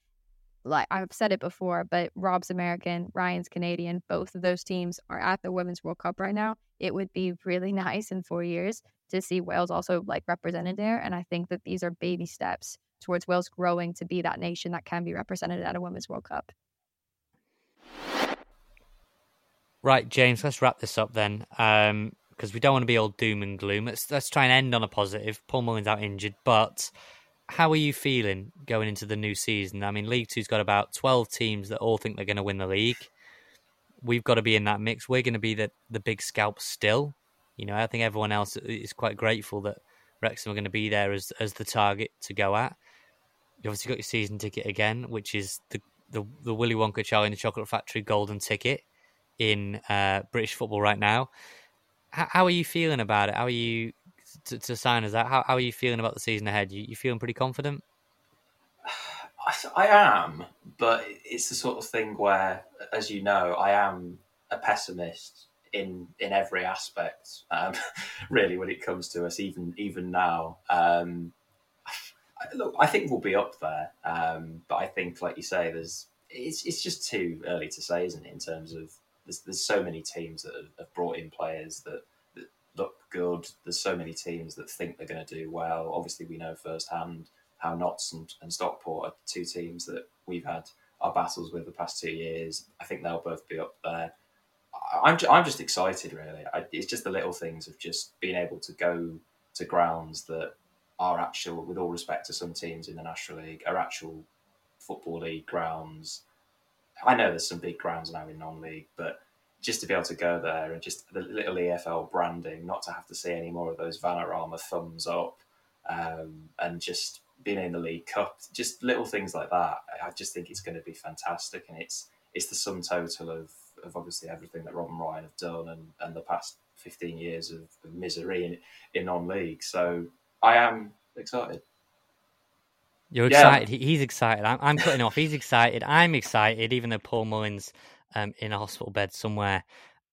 like I've said it before, but Rob's American, Ryan's Canadian, both of those teams are at the Women's World Cup right now. It would be really nice in four years to see Wales also like represented there. And I think that these are baby steps towards Wales growing to be that nation that can be represented at a Women's World Cup. Right, James, let's wrap this up then. Um, because we don't want to be all doom and gloom. Let's let's try and end on a positive. Paul Mullin's out injured, but how are you feeling going into the new season? I mean, League Two's got about twelve teams that all think they're going to win the league. We've got to be in that mix. We're going to be the the big scalp still. You know, I think everyone else is quite grateful that Wrexham are going to be there as as the target to go at. You obviously got your season ticket again, which is the the, the Willy Wonka Charlie and the Chocolate Factory golden ticket in uh, British football right now. How, how, are you feeling about it? How are you to, to sign as that? How, how, are you feeling about the season ahead? You, you feeling pretty confident? I, I am, but it's the sort of thing where, as you know, I am a pessimist in in every aspect. Um, really, when it comes to us, even even now. Um, look, I think we'll be up there, um, but I think, like you say, there's it's it's just too early to say, isn't it? In terms of there's there's so many teams that have, brought in players that, that look good. There's so many teams that think they're going to do well. Obviously, we know firsthand how Notts and, and Stockport are two teams that we've had our battles with the past two years. I think they'll both be up there. I'm I'm just excited, really. I, it's just the little things of just being able to go to grounds that are actual, with all respect to some teams in the National League, are actual football league grounds. I know there's some big grounds now in non-league, but just to be able to go there and just the little EFL branding, not to have to see any more of those Vanarama thumbs up, um, and just being in the League Cup, just little things like that. I just think it's going to be fantastic, and it's it's the sum total of, of obviously everything that Rob and Ryan have done and, and the past 15 years of, of misery in, in non-league. So I am excited. You're excited. He's excited. I'm, I'm cutting off. He's excited. I'm excited, even though Paul Mullin's um, in a hospital bed somewhere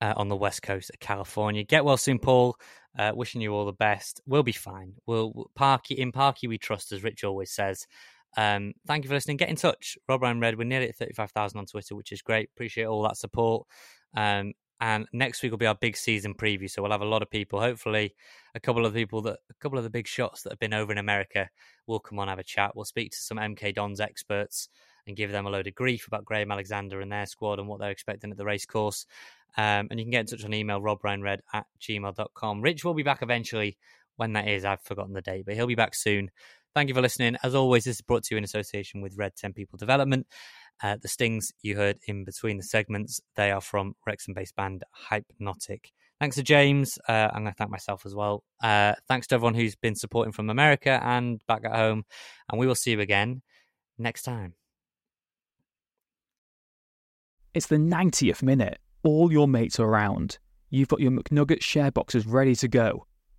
uh, on the west coast of California. Get well soon, Paul. Uh, wishing you all the best. We'll be fine. We'll, we'll Parky in Parky we trust, as Rich always says. Um, thank you for listening. Get in touch. Rob Ryan Red. We're nearly at 35,000 on Twitter, which is great. Appreciate all that support. Um, and next week will be our big season preview. So we'll have a lot of people. Hopefully, a couple of people that a couple of the big shots that have been over in America will come on have a chat. We'll speak to some MK Dons experts and give them a load of grief about Graham Alexander and their squad and what they're expecting at the race course. Um, and you can get in touch on email robryanred at gmail.com. Rich will be back eventually when that is. I've forgotten the date, but he'll be back soon. Thank you for listening. As always, this is brought to you in association with Red 10 People Development. Uh, the stings you heard in between the segments, they are from Wrexham based band Hypenotic. Thanks to James. Uh, I'm going to thank myself as well. Uh, thanks to everyone who's been supporting from America and back at home. And we will see you again next time. It's the 90th minute. All your mates are around. You've got your McNugget share boxes ready to go.